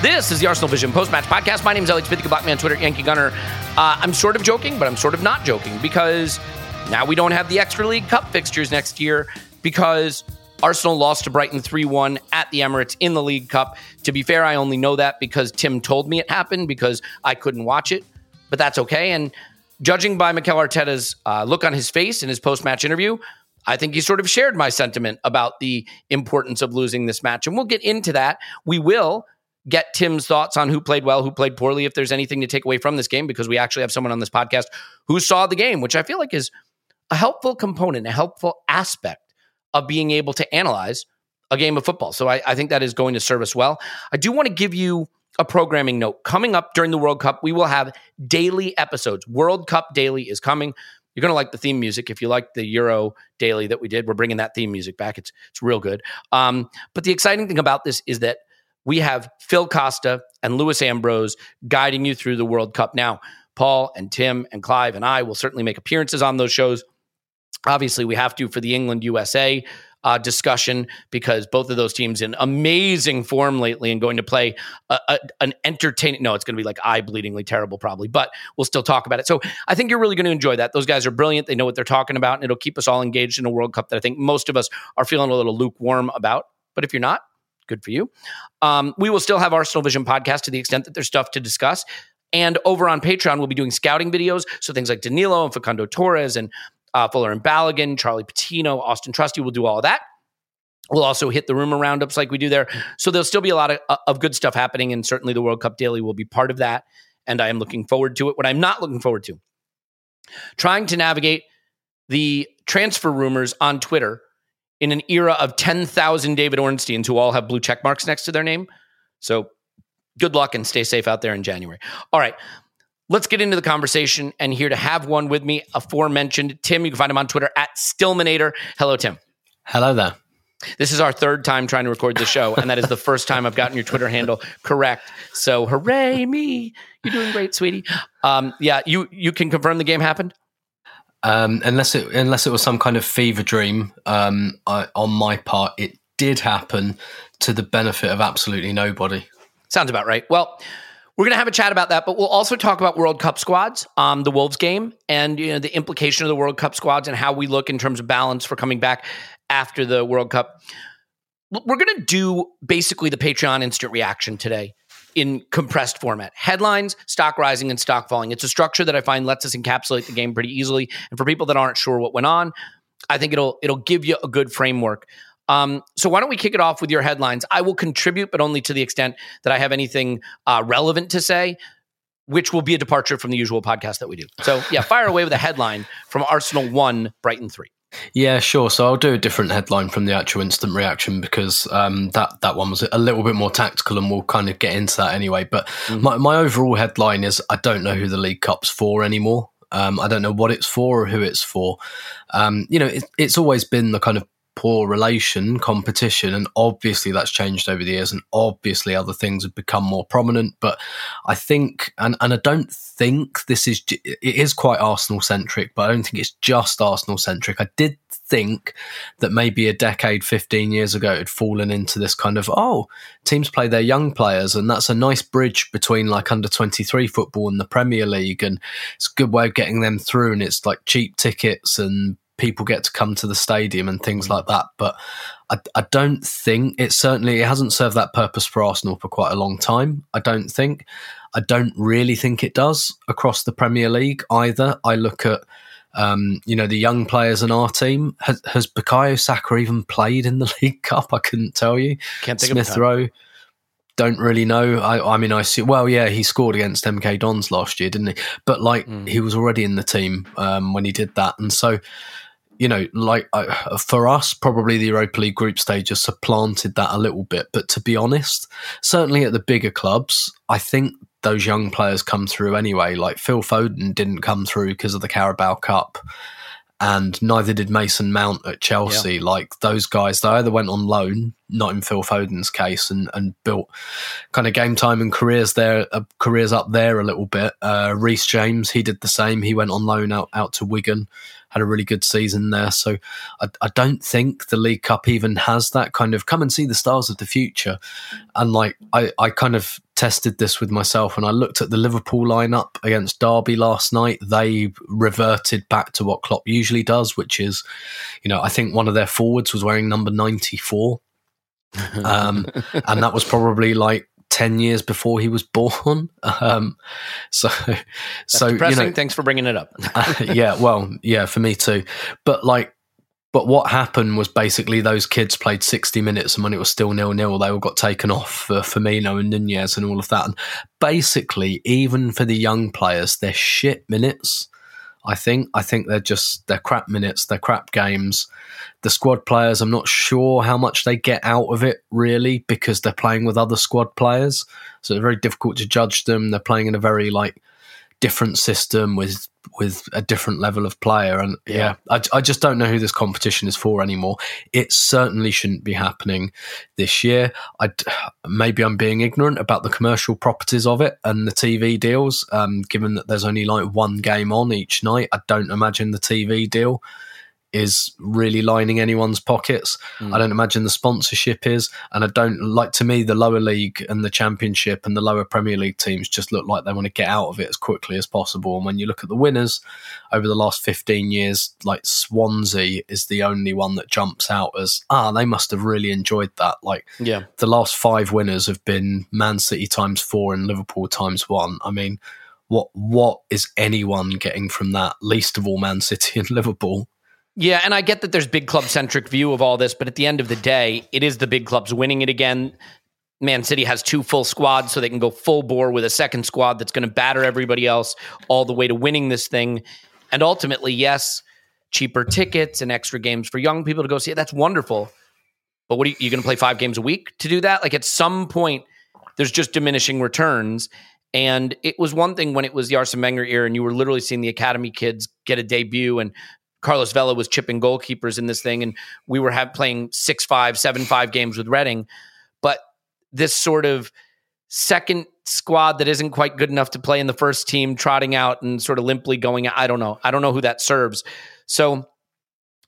This is the Arsenal Vision post match podcast. My name is can block me on Twitter, Yankee Gunner. Uh, I'm sort of joking, but I'm sort of not joking because now we don't have the extra League Cup fixtures next year because Arsenal lost to Brighton 3 1 at the Emirates in the League Cup. To be fair, I only know that because Tim told me it happened because I couldn't watch it, but that's okay. And judging by Mikel Arteta's uh, look on his face in his post match interview, I think he sort of shared my sentiment about the importance of losing this match. And we'll get into that. We will get Tim's thoughts on who played well, who played poorly, if there's anything to take away from this game, because we actually have someone on this podcast who saw the game, which I feel like is a helpful component, a helpful aspect of being able to analyze a game of football. So I, I think that is going to serve us well. I do want to give you a programming note. Coming up during the World Cup, we will have daily episodes. World Cup Daily is coming. You're going to like the theme music. If you like the Euro Daily that we did, we're bringing that theme music back. It's it's real good. Um, but the exciting thing about this is that we have Phil Costa and Lewis Ambrose guiding you through the World Cup. Now, Paul and Tim and Clive and I will certainly make appearances on those shows. Obviously, we have to for the England USA uh, discussion because both of those teams in amazing form lately and going to play a, a, an entertaining. No, it's going to be like eye bleedingly terrible, probably, but we'll still talk about it. So I think you're really going to enjoy that. Those guys are brilliant. They know what they're talking about, and it'll keep us all engaged in a World Cup that I think most of us are feeling a little lukewarm about. But if you're not, good for you. Um, we will still have Arsenal Vision podcast to the extent that there's stuff to discuss. And over on Patreon, we'll be doing scouting videos. So things like Danilo and Facundo Torres and uh, Folarin Balogun, Charlie Patino, Austin Trusty We'll do all of that. We'll also hit the rumor roundups like we do there. So there'll still be a lot of, of good stuff happening. And certainly the World Cup Daily will be part of that. And I am looking forward to it. What I'm not looking forward to, trying to navigate the transfer rumors on Twitter in an era of 10,000 David Ornsteins who all have blue check marks next to their name. So good luck and stay safe out there in January. All right. Let's get into the conversation and here to have one with me, aforementioned Tim. You can find him on Twitter at Stillmanator. Hello, Tim. Hello there. This is our third time trying to record the show, and that is the first time I've gotten your Twitter handle correct. So, hooray me! You're doing great, sweetie. Um, yeah, you you can confirm the game happened. Um, unless it unless it was some kind of fever dream um, I, on my part, it did happen to the benefit of absolutely nobody. Sounds about right. Well, we're going to have a chat about that, but we'll also talk about World Cup squads, um, the Wolves game, and you know the implication of the World Cup squads and how we look in terms of balance for coming back after the World Cup. We're going to do basically the Patreon instant reaction today in compressed format. Headlines, stock rising and stock falling. It's a structure that I find lets us encapsulate the game pretty easily. And for people that aren't sure what went on, I think it'll it'll give you a good framework. Um, so why don't we kick it off with your headlines? I will contribute, but only to the extent that I have anything uh, relevant to say, which will be a departure from the usual podcast that we do. So yeah, fire away with a headline from Arsenal one, Brighton three. Yeah, sure. So I'll do a different headline from the actual instant reaction because um, that that one was a little bit more tactical, and we'll kind of get into that anyway. But mm-hmm. my my overall headline is I don't know who the League Cup's for anymore. Um, I don't know what it's for or who it's for. Um, you know, it, it's always been the kind of poor relation competition and obviously that's changed over the years and obviously other things have become more prominent. But i think and, and i don't think this is it is quite arsenal centric but i don't think it's just arsenal centric i did think that maybe a decade 15 years ago it had fallen into this kind of oh teams play their young players and that's a nice bridge between like under 23 football and the premier league and it's a good way of getting them through and it's like cheap tickets and people get to come to the stadium and things like that. But I, I, don't think it certainly it hasn't served that purpose for Arsenal for quite a long time. I don't think. I don't really think it does across the Premier League either. I look at um, you know the young players in our team. Has, has Bukayo Saka even played in the League Cup? I couldn't tell you. Can't think Smith Rowe. Don't really know. I, I mean, I see. Well, yeah, he scored against MK Dons last year, didn't he? But like, mm. he was already in the team um, when he did that, and so you know, like uh, for us, probably the Europa League group stage has supplanted that a little bit. But to be honest, certainly at the bigger clubs, I think those young players come through anyway. Like Phil Foden didn't come through because of the Carabao Cup, and neither did Mason Mount at Chelsea. Yeah. Like those guys, they either went on loan, not in Phil Foden's case, and, and built kind of game time and careers there, uh, careers up there a little bit. Uh, Reece James, he did the same. He went on loan out out to Wigan had a really good season there. So I, I, don't think the League Cup even has that kind of come and see the stars of the future. And like I, I kind of tested this with myself when I looked at the Liverpool lineup against Derby last night. They reverted back to what Klopp usually does, which is, you know, I think one of their forwards was wearing number 94. um, and that was probably like 10 years before he was born. Um, so, That's so, depressing. you know, thanks for bringing it up. uh, yeah. Well, yeah, for me too. But like, but what happened was basically those kids played 60 minutes and when it was still nil nil, they all got taken off for Firmino and Nunez and all of that. And basically, even for the young players, they're shit minutes. I think. I think they're just they're crap minutes, they're crap games. The squad players, I'm not sure how much they get out of it really because they're playing with other squad players, so it's very difficult to judge them. They're playing in a very like different system with with a different level of player. And yeah, I, I, just don't know who this competition is for anymore. It certainly shouldn't be happening this year. I maybe I'm being ignorant about the commercial properties of it and the TV deals. Um, given that there's only like one game on each night, I don't imagine the TV deal is really lining anyone's pockets. Mm. I don't imagine the sponsorship is, and I don't like to me the lower league and the championship and the lower Premier League teams just look like they want to get out of it as quickly as possible. And when you look at the winners over the last 15 years, like Swansea is the only one that jumps out as ah, they must have really enjoyed that. Like yeah, the last five winners have been Man City times four and Liverpool times one. I mean, what what is anyone getting from that? Least of all Man City and Liverpool. Yeah, and I get that there's big club centric view of all this, but at the end of the day, it is the big clubs winning it again. Man City has two full squads, so they can go full bore with a second squad that's going to batter everybody else all the way to winning this thing. And ultimately, yes, cheaper tickets and extra games for young people to go see it. That's wonderful. But what are you, you going to play five games a week to do that? Like at some point, there's just diminishing returns. And it was one thing when it was the Arsene Wenger era, and you were literally seeing the academy kids get a debut, and Carlos Vela was chipping goalkeepers in this thing, and we were have, playing six five, seven five games with Reading. But this sort of second squad that isn't quite good enough to play in the first team, trotting out and sort of limply going, I don't know. I don't know who that serves. So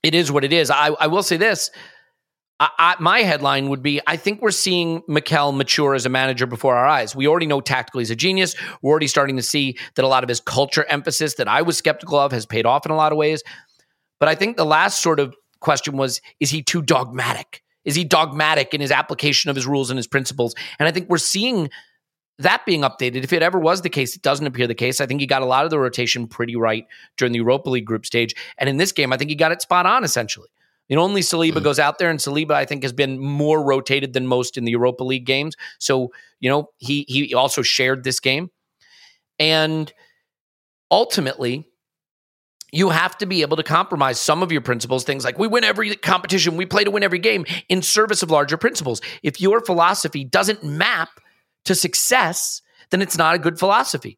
it is what it is. I, I will say this. I, I, my headline would be I think we're seeing Mikel mature as a manager before our eyes. We already know tactically he's a genius. We're already starting to see that a lot of his culture emphasis that I was skeptical of has paid off in a lot of ways. But I think the last sort of question was is he too dogmatic? Is he dogmatic in his application of his rules and his principles? And I think we're seeing that being updated. If it ever was the case, it doesn't appear the case. I think he got a lot of the rotation pretty right during the Europa League group stage. And in this game, I think he got it spot on essentially. You know, only Saliba mm-hmm. goes out there, and Saliba, I think, has been more rotated than most in the Europa League games. So, you know, he he also shared this game. And ultimately, you have to be able to compromise some of your principles, things like we win every competition, we play to win every game in service of larger principles. If your philosophy doesn't map to success, then it's not a good philosophy.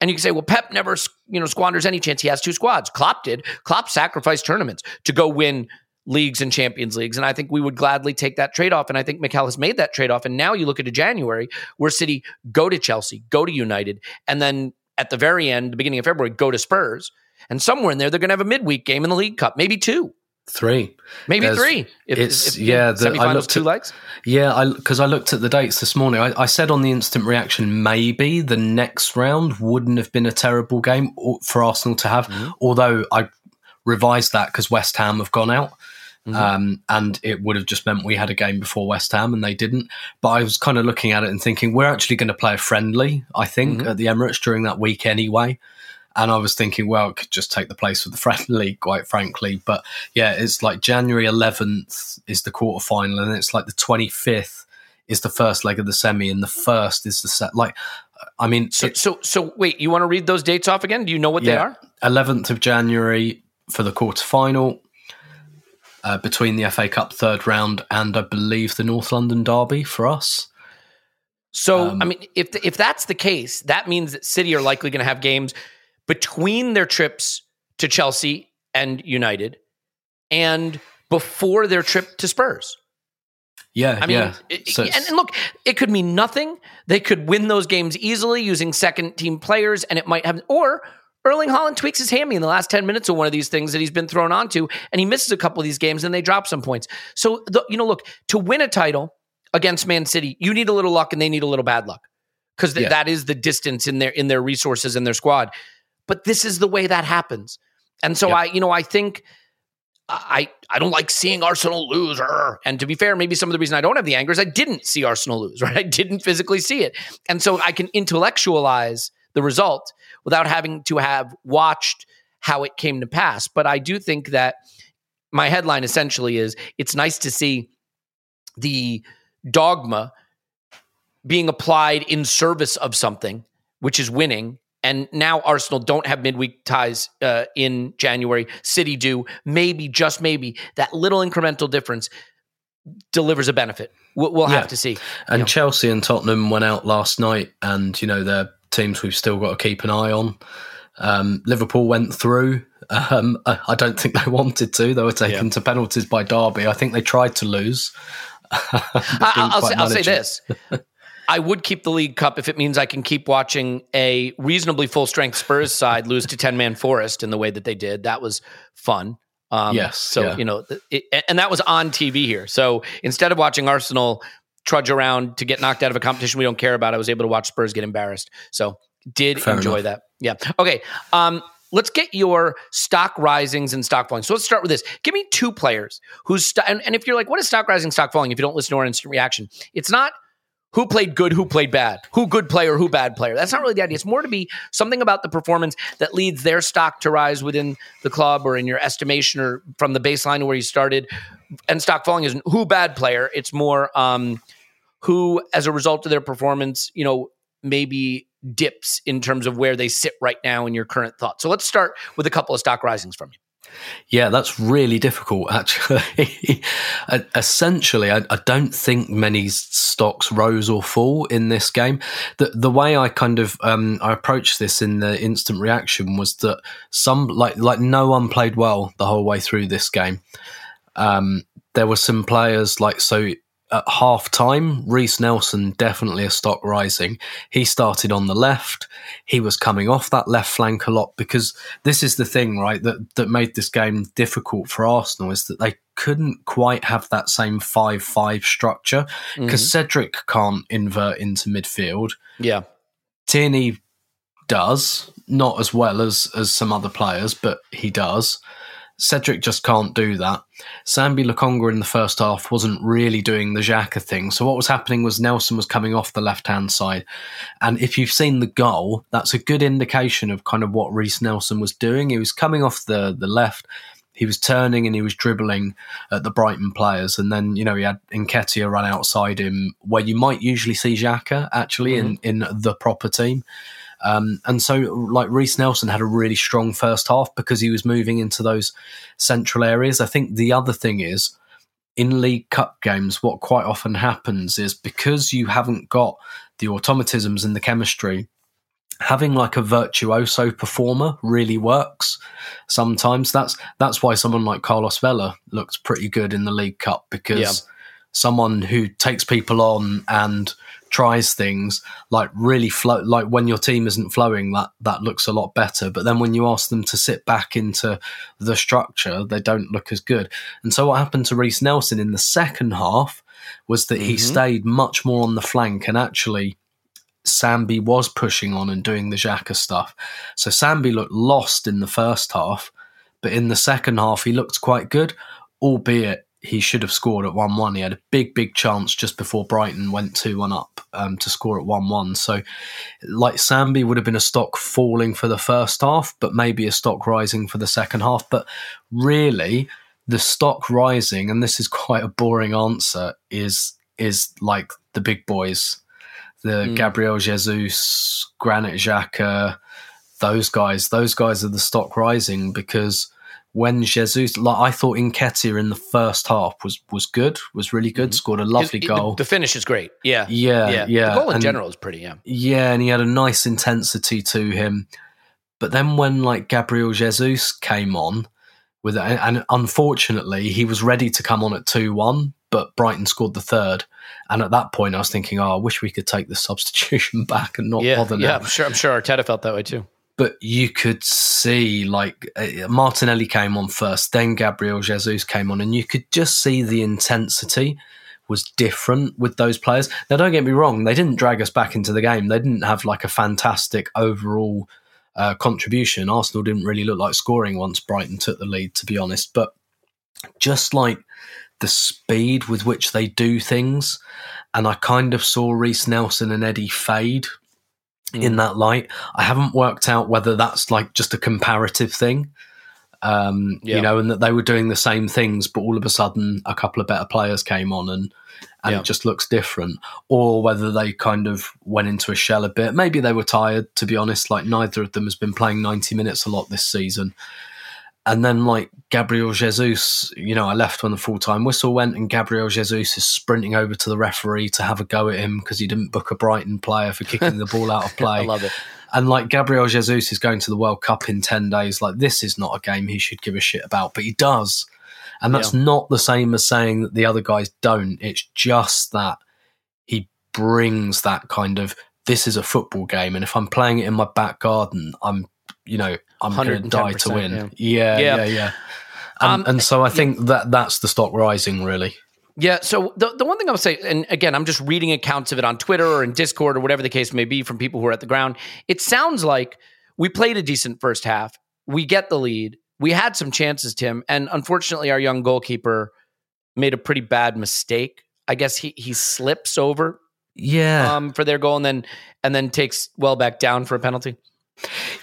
And you can say, well, Pep never, you know, squanders any chance. He has two squads. Klopp did. Klopp sacrificed tournaments to go win leagues and Champions Leagues. And I think we would gladly take that trade off. And I think Mikel has made that trade off. And now you look at a January where City go to Chelsea, go to United, and then at the very end, the beginning of February, go to Spurs. And somewhere in there, they're going to have a midweek game in the League Cup, maybe two. Three, maybe There's- three. If, it's if, yeah. The, I looked two at, legs. Yeah, I because I looked at the dates this morning. I, I said on the instant reaction, maybe the next round wouldn't have been a terrible game for Arsenal to have. Mm-hmm. Although I revised that because West Ham have gone out. Mm-hmm. Um, and it would have just meant we had a game before West Ham and they didn't. But I was kind of looking at it and thinking, we're actually going to play a friendly, I think, Mm-hmm. at the Emirates during that week anyway. And I was thinking, well, it could just take the place of the friendly, quite frankly. But yeah, it's like January 11th is the quarter final, and it's like the 25th is the first leg of the semi, and the first is the set. Like, I mean, So, so, so wait, you want to read those dates off again? Do you know what they are? 11th of January for the quarter final. Uh, between the FA Cup third round and I believe the North London Derby for us. So, Um, I mean, if if that's the case, that means that City are likely going to have games between their trips to Chelsea and United, and before their trip to Spurs. Yeah, I mean, yeah. it- So and, and look, it could mean nothing. They could win those games easily using second team players, and it might have, or Erling Haaland tweaks his hammy in the last 10 minutes of one of these things that he's been thrown onto, and he misses a couple of these games and they drop some points. So, the, you know, look, to win a title against Man City, you need a little luck and they need a little bad luck because th- Yeah. that is the distance in their in their resources and their squad. But this is the way that happens. And so Yep. I, you know, I think I I don't like seeing Arsenal lose. Arr. And to be fair, maybe some of the reason I don't have the anger is I didn't see Arsenal lose, right? I didn't physically see it. And so I can intellectualize the result without having to have watched how it came to pass. But I do think that my headline essentially is it's nice to see the dogma being applied in service of something, which is winning. And now Arsenal don't have midweek ties uh, in January. City do. Maybe, just maybe, that little incremental difference delivers a benefit. We'll, we'll Yeah. have to see. And Yeah. Chelsea and Tottenham went out last night, and you know they're teams we've still got to keep an eye on. Um, Liverpool went through. Um, I, I don't think they wanted to. They were taken to penalties by Derby. I think they tried to lose. I, didn't will say, I'll say this. I would keep the League Cup if it means I can keep watching a reasonably full strength Spurs side lose to 10 man Forest in the way that they did. That was fun. Um, Yes, So, yeah. you know, it, and that was on TV here. So instead of watching Arsenal trudge around to get knocked out of a competition we don't care about, I was able to watch Spurs get embarrassed. So did Fair enjoy enough. that. Yeah. Okay. Um, let's get your stock risings and stock falling. So let's start with this. Give me two players who's st- and, and if you're like, what is stock rising, stock falling? If you don't listen to our instant reaction, it's not who played good, who played bad, who good player, who bad player. That's not really the idea. It's more to be something about the performance that leads their stock to rise within the club or in your estimation or from the baseline where you started. And stock falling isn't who bad player. It's more um, who, as a result of their performance, you know, maybe dips in terms of where they sit right now in your current thoughts. So let's start with a couple of stock risings from you. Yeah, that's really difficult, actually. Essentially, I, I don't think many stocks rose or fall in this game. The the way I kind of um, I approached this in the instant reaction was that some like like no one played well the whole way through this game. Um, there were some players like so at half time, Reiss Nelson definitely a stock rising. He started on the left. He was coming off that left flank a lot because this is the thing, right, that, that made this game difficult for Arsenal is that they couldn't quite have that same 5 5 structure mm-hmm. because Cedric can't invert into midfield. Yeah. Tierney does, not as well as, as some other players, but he does. Cedric just can't do that. Sambi Lokonga in the first half wasn't really doing the Xhaka thing. So what was happening was Nelson was coming off the left hand side. And if you've seen the goal, that's a good indication of kind of what Reiss Nelson was doing. He was coming off the, the left. He was turning and he was dribbling at the Brighton players. And then, you know, he had Nketiah run outside him where you might usually see Xhaka actually in, mm-hmm. in the proper team. Um, and so, like Reiss Nelson had a really strong first half because he was moving into those central areas. I think the other thing is in League Cup games, what quite often happens is because you haven't got the automatisms and the chemistry having like a virtuoso performer really works sometimes that's that's why someone like carlos vela looks pretty good in the league cup because Yeah. someone who takes people on and tries things like really flow like when your team isn't flowing that that looks a lot better. But then when you ask them to sit back into the structure they don't look as good. And so what happened to Reiss Nelson in the second half was that he mm-hmm. stayed much more on the flank and actually Sambi was pushing on and doing the Xhaka stuff. So Sambi looked lost in the first half, but in the second half he looked quite good, albeit he should have scored at 1 1. He had a big, big chance just before Brighton went 2 1 up um, to score at 1 1. So, like Sambi would have been a stock falling for the first half, but maybe a stock rising for the second half. But really, the stock rising, and this is quite a boring answer, is is like the big boys the Gabriel Jesus, Granit Xhaka, those guys, those guys are the stock rising because when Jesus, like I thought Nketiah in the first half was was good, was really good, mm-hmm. scored a lovely His- goal. The, the finish is great. Yeah. Yeah, yeah, The goal in and- general is pretty, yeah. yeah, and he had a nice intensity to him. But then when like Gabriel Jesus came on with and unfortunately he was ready to come on at 2-1, but Brighton scored the third. And at that point I was thinking, "Oh, I wish we could take the substitution back and not Yeah, bother yeah, now." I'm sure. I'm sure Arteta felt that way too. But you could see like uh, Martinelli came on first, then Gabriel Jesus came on and you could just see the intensity was different with those players. Now, don't get me wrong; they didn't drag us back into the game. They didn't have like a fantastic overall uh, contribution. Arsenal didn't really look like scoring once Brighton took the lead, to be honest. But just like the speed with which they do things, and I kind of saw Reiss Nelson and Eddie fade in that light. I haven't worked out whether that's like just a comparative thing um, Yeah. you know, and that they were doing the same things, but all of a sudden a couple of better players came on and and Yeah. it just looks different, or whether they kind of went into a shell a bit. Maybe they were tired, to be honest. Like neither of them has been playing ninety minutes a lot this season. And then like Gabriel Jesus, you know, I left when the full time whistle went, and Gabriel Jesus is sprinting over to the referee to have a go at him because he didn't book a Brighton player for kicking the ball out of play. I love it. And like Gabriel Jesus is going to the World Cup in 10 days. Like, this is not a game he should give a shit about, but he does. And that's not the same as saying that the other guys don't. It's just that he brings that kind of this is a football game. And if I'm playing it in my back garden, I'm, you know, I'm going to die to win. Yeah, Yeah. yeah, yeah. And, Um, and so I think that that's the stock rising, really. Yeah. So the, the one thing I would say, and again, I'm just reading accounts of it on Twitter or in Discord or whatever the case may be from people who are at the ground. It sounds like we played a decent first half. We get the lead. We had some chances, Tim, and unfortunately, our young goalkeeper made a pretty bad mistake. I guess he he slips over Yeah. um, for their goal and then and then takes well back down for a penalty.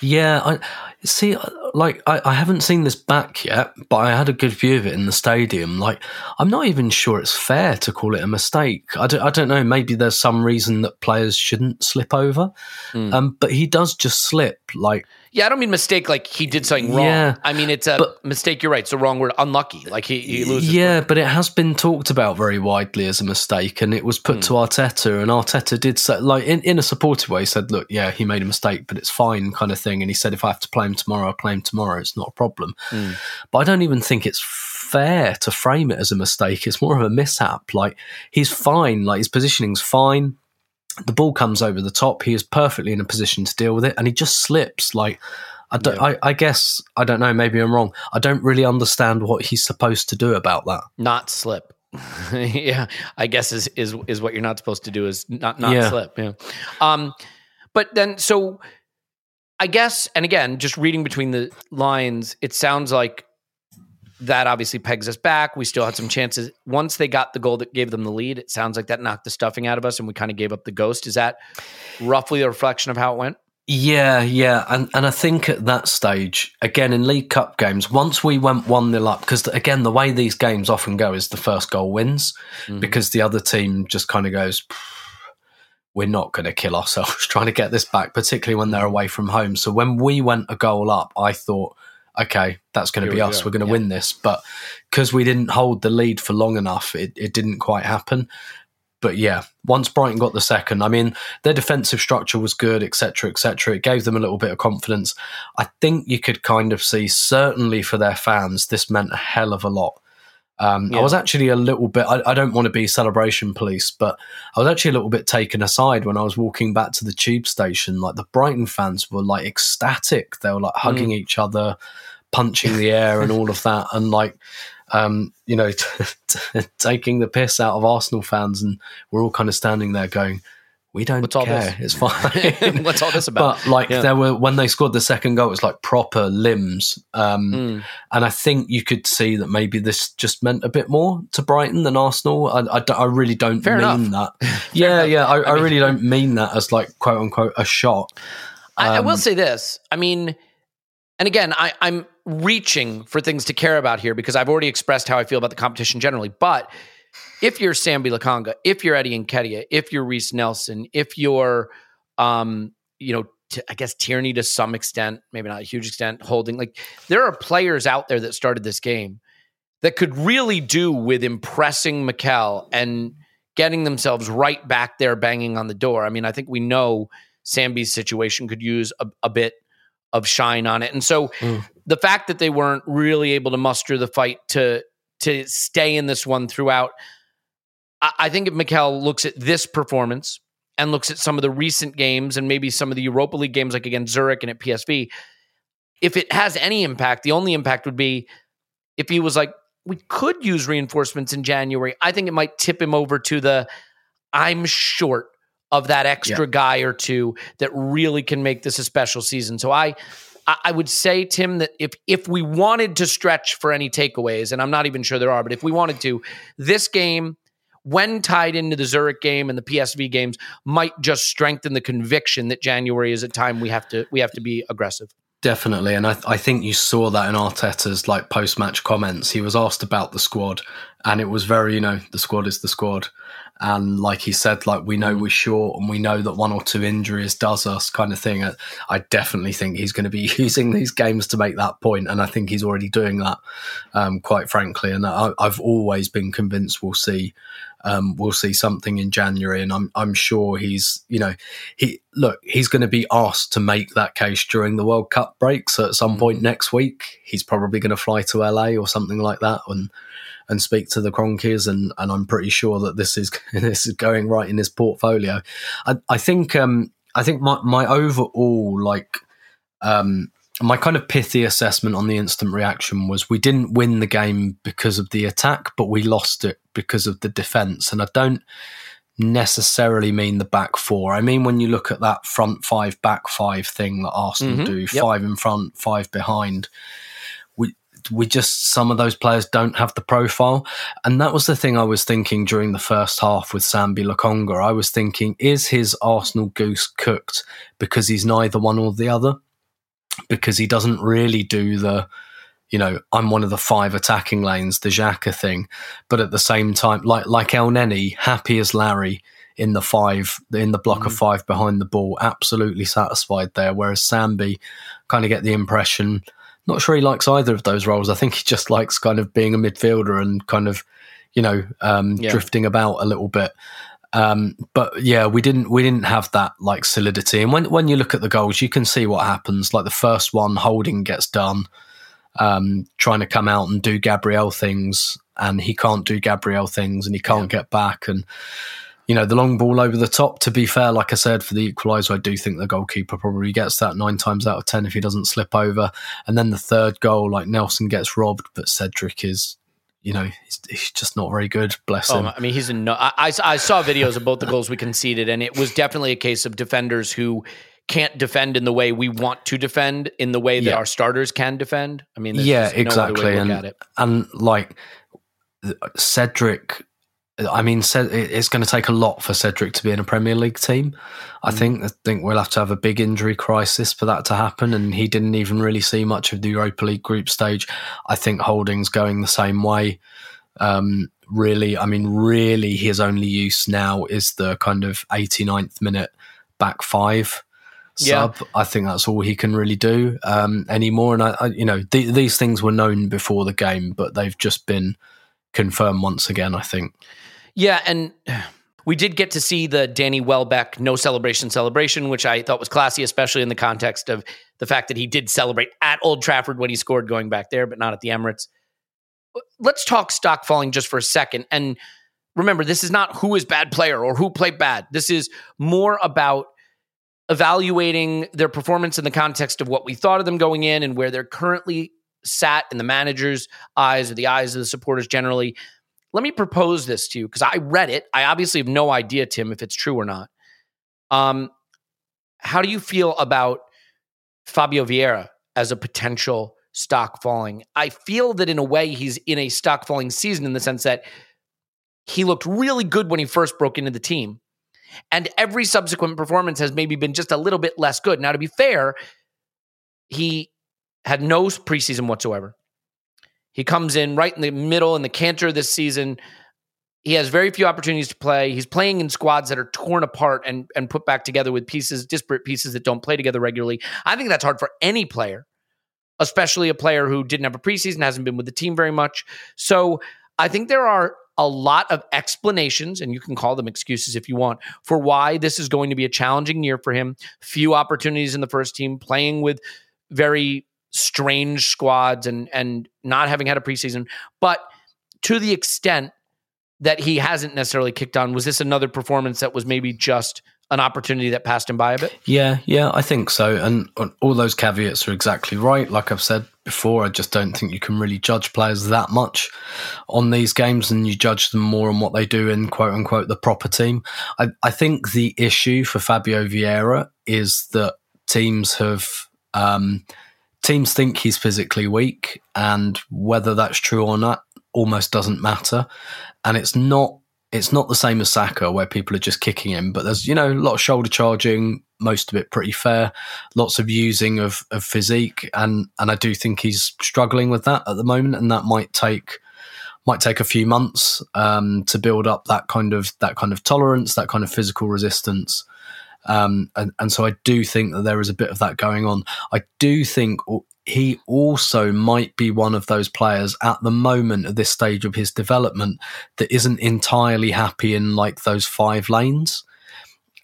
Yeah, I see. Like, I, I haven't seen this back yet, but I had a good view of it in the stadium. Like, I'm not even sure it's fair to call it a mistake. I don't, I don't know. Maybe there's some reason that players shouldn't slip over, um, but he does just slip. Like, Yeah, I don't mean mistake like he did something wrong. Yeah, I mean it's a but- mistake. You're right. It's the wrong word. Unlucky. Like he, he loses. yeah, but it has been talked about very widely as a mistake, and it was put to hmm. Arteta, and Arteta did say, like, in, in a supportive way, he said, "Look, yeah, he made a mistake, but it's fine," kind of thing. And he said, "If I have to play him tomorrow, I'll play him tomorrow. It's not a problem." Hmm. But I don't even think it's fair to frame it as a mistake. It's more of a mishap. Like he's fine. Like his positioning's fine. The ball comes over the top. He is perfectly in a position to deal with it, and he just slips. Like I don't. I, I guess I don't know. Maybe I'm wrong. I don't really understand what he's supposed to do about that. not slip. yeah, I guess is is is what you're not supposed to do is not not Yeah. slip. Yeah. Um, but then so I guess, and again, just reading between the lines, it sounds like that obviously pegs us back. We still had some chances. Once they got the goal that gave them the lead, it sounds like that knocked the stuffing out of us, and we kind of gave up the ghost. Is that roughly a reflection of how it went? Yeah, yeah, and and I think at that stage, again in League Cup games, once we went one nil up, because again the way these games often go is the first goal wins, mm-hmm. because the other team just kind of goes, we're not going to kill ourselves trying to get this back, particularly when they're away from home. So when we went a goal up, I thought, okay, that's going to be us. go. We're going to Yeah. win this. But because we didn't hold the lead for long enough, it, it didn't quite happen. But yeah, once Brighton got the second, I mean, their defensive structure was good, etc., etc. It gave them a little bit of confidence. I think you could kind of see, certainly for their fans, this meant a hell of a lot. Um, I was actually a little bit, I, I don't want to be celebration police, but I was actually a little bit taken aside when I was walking back to the tube station. Like the Brighton fans were like ecstatic. They were like hugging each other, punching the air, and all of that. And like, um, you know, taking the piss out of Arsenal fans. And we're all kind of standing there going, we don't What's all care. this? It's fine. What's all this about? But like Yeah. there were when they scored the second goal, it was like proper limbs. Um, Mm. and I think you could see that maybe this just meant a bit more to Brighton than Arsenal. I, I, I really don't Fair mean that. yeah, yeah, I, I, mean- really don't mean that as like quote unquote a shot. I, I will Um, say this. I mean, and again, I, I'm reaching for things to care about here because I've already expressed how I feel about the competition generally. But if you're Sambi Lokonga, if you're Eddie Nketiah, if you're Reiss Nelson, if you're, um, you know, t- I guess Tierney to some extent, maybe not a huge extent, holding like there are players out there that started this game that could really do with impressing Mikel and getting themselves right back there banging on the door. I mean, I think we know Sambi's situation could use a, a bit of shine on it. And so Mm. the fact that they weren't really able to muster the fight to to stay in this one throughout, I, think if Mikel looks at this performance and looks at some of the recent games and maybe some of the Europa League games like against Zurich and at PSV, if it has any impact, the only impact would be if he was like, we could use reinforcements in January. I think it might tip him over to the I'm short of that extra guy or two that really can make this a special season. So I I I would say, Tim, that if if we wanted to stretch for any takeaways, and I'm not even sure there are, but if we wanted to, this game, when tied into the Zurich game and the PSV games, might just strengthen the conviction that January is a time we have to we have to be aggressive. Definitely, and I, I think you saw that in Arteta's like post match comments. He was asked about the squad, and it was very, you know, the squad is the squad, and like he said, like we know we're short, and we know that one or two injuries does us, kind of thing. I, definitely think he's going to be using these games to make that point, and I think he's already doing that, um, quite frankly. And I, I've always been convinced we'll see um, we'll see something in January, and I'm I'm sure he's you know he look he's going to be asked to make that case during the World Cup break. So at some point next week, he's probably going to fly to LA or something like that and and speak to the Kroenkes, and and I'm pretty sure that this is this is going right in his portfolio. I I think um I think my my overall like um my kind of pithy assessment on the instant reaction was we didn't win the game because of the attack, but we lost it because of the defense. And I don't necessarily mean the back four. I mean, when you look at that front five, back five thing that Arsenal Mhm. do, Yep. five in front, five behind, we, just, some of those players don't have the profile. And that was the thing I was thinking during the first half with Sambi Lokonga. I was thinking, is his Arsenal goose cooked because he's neither one or the other? because he doesn't really do the, you know, I'm one of the five attacking lanes, the Xhaka thing. But at the same time, like like Elneny, happy as Larry in the five, in the block of mm. five behind the ball, absolutely satisfied there. Whereas Sambi, kind of get the impression, not sure he likes either of those roles. I think he just likes kind of being a midfielder and kind of, you know, um, Yeah. drifting about a little bit. Um, but yeah, we didn't we didn't have that like solidity. And when when you look at the goals, you can see what happens. Like the first one, Holding gets done, um, trying to come out and do Gabriel things, and he can't do Gabriel things, and he can't get back. And you know the long ball over the top. To be fair, like I said, for the equaliser, I do think the goalkeeper probably gets that nine times out of ten if he doesn't slip over. And then the third goal, like Nelson gets robbed, but Cedric is. You know, he's, he's just not very good. Bless oh, him. Oh, I mean, he's a no. I, I, I saw videos of both the goals we conceded, and it was definitely a case of defenders who can't defend in the way we want to defend, in the way that Yeah. our starters can defend. I mean, yeah, just no exactly. and, it. and like Cedric, I mean, it's going to take a lot for Cedric to be in a Premier League team. I Mm. think I think we'll have to have a big injury crisis for that to happen. And he didn't even really see much of the Europa League group stage. I think Holding's going the same way. Um, really, I mean, really, his only use now is the kind of 89th minute back five sub. Yeah. I think that's all he can really do um, anymore. And I, I you know, th- these things were known before the game, but they've just been confirmed once again. I think. Yeah, and we did get to see the Danny Welbeck no celebration celebration, which I thought was classy, especially in the context of the fact that he did celebrate at Old Trafford when he scored going back there, but not at the Emirates. Let's talk stock falling just for a second. And remember, this is not who is bad player or who played bad. This is more about evaluating their performance in the context of what we thought of them going in and where they're currently sat in the manager's eyes or the eyes of the supporters generally. Let me propose this to you because I read it. I obviously have no idea, Tim, if it's true or not. Um, how do you feel about Fabio Vieira as a potential stock falling? I feel that in a way he's in a stock falling season in the sense that he looked really good when he first broke into the team. And every subsequent performance has maybe been just a little bit less good. Now, to be fair, he had no preseason whatsoever. He comes in right in the middle in the canter this season. He has very few opportunities to play. He's playing in squads that are torn apart and, and put back together with pieces, disparate pieces that don't play together regularly. I think that's hard for any player, especially a player who didn't have a preseason, hasn't been with the team very much. So I think there are a lot of explanations, and you can call them excuses if you want, for why this is going to be a challenging year for him. Few opportunities in the first team, playing with very strange squads and and not having had a preseason. But to the extent that he hasn't necessarily kicked on, was this another performance that was maybe just an opportunity that passed him by a bit? Yeah, yeah, I think so. And all those caveats are exactly right. Like I've said before, I just don't think you can really judge players that much on these games and you judge them more on what they do in quote unquote the proper team. I, I think the issue for Fabio Vieira is that teams have. Um, teams think he's physically weak, and whether that's true or not almost doesn't matter. And it's not it's not the same as Saka where people are just kicking him, but there's, you know, a lot of shoulder charging, most of it pretty fair, lots of using of, of physique. And, and I do think he's struggling with that at the moment. And that might take, might take a few months um, to build up that kind of, that kind of tolerance, that kind of physical resistance. Um, and, and so I do think that there is a bit of that going on. I do think he also might be one of those players at the moment at this stage of his development that isn't entirely happy in like those five lanes.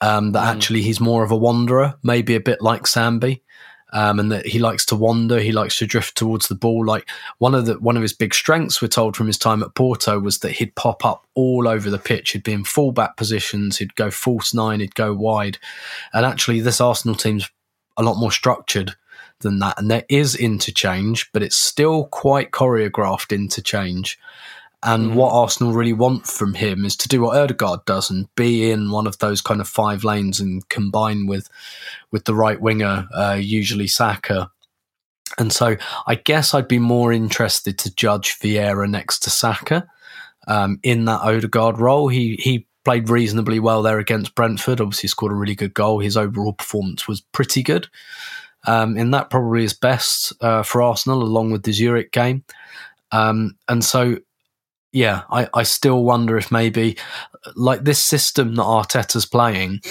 Um, that mm. actually he's more of a wanderer, maybe a bit like Sambi. Um, and that he likes to wander, he likes to drift towards the ball. Like one of the one of his big strengths, we're told from his time at Porto, was that he'd pop up all over the pitch. He'd be in fullback positions, he'd go false nine, he'd go wide. And actually, this Arsenal team's a lot more structured than that. And there is interchange, but it's still quite choreographed interchange. And mm. what Arsenal really want from him is to do what Odegaard does and be in one of those kind of five lanes and combine with with the right winger, uh, usually Saka. And so I guess I'd be more interested to judge Vieira next to Saka um, in that Odegaard role. He he played reasonably well there against Brentford. Obviously, scored a really good goal. His overall performance was pretty good. Um, and that probably is best uh, for Arsenal along with the Zurich game. Um, and so, yeah, I, I still wonder if maybe like this system that Arteta's playing,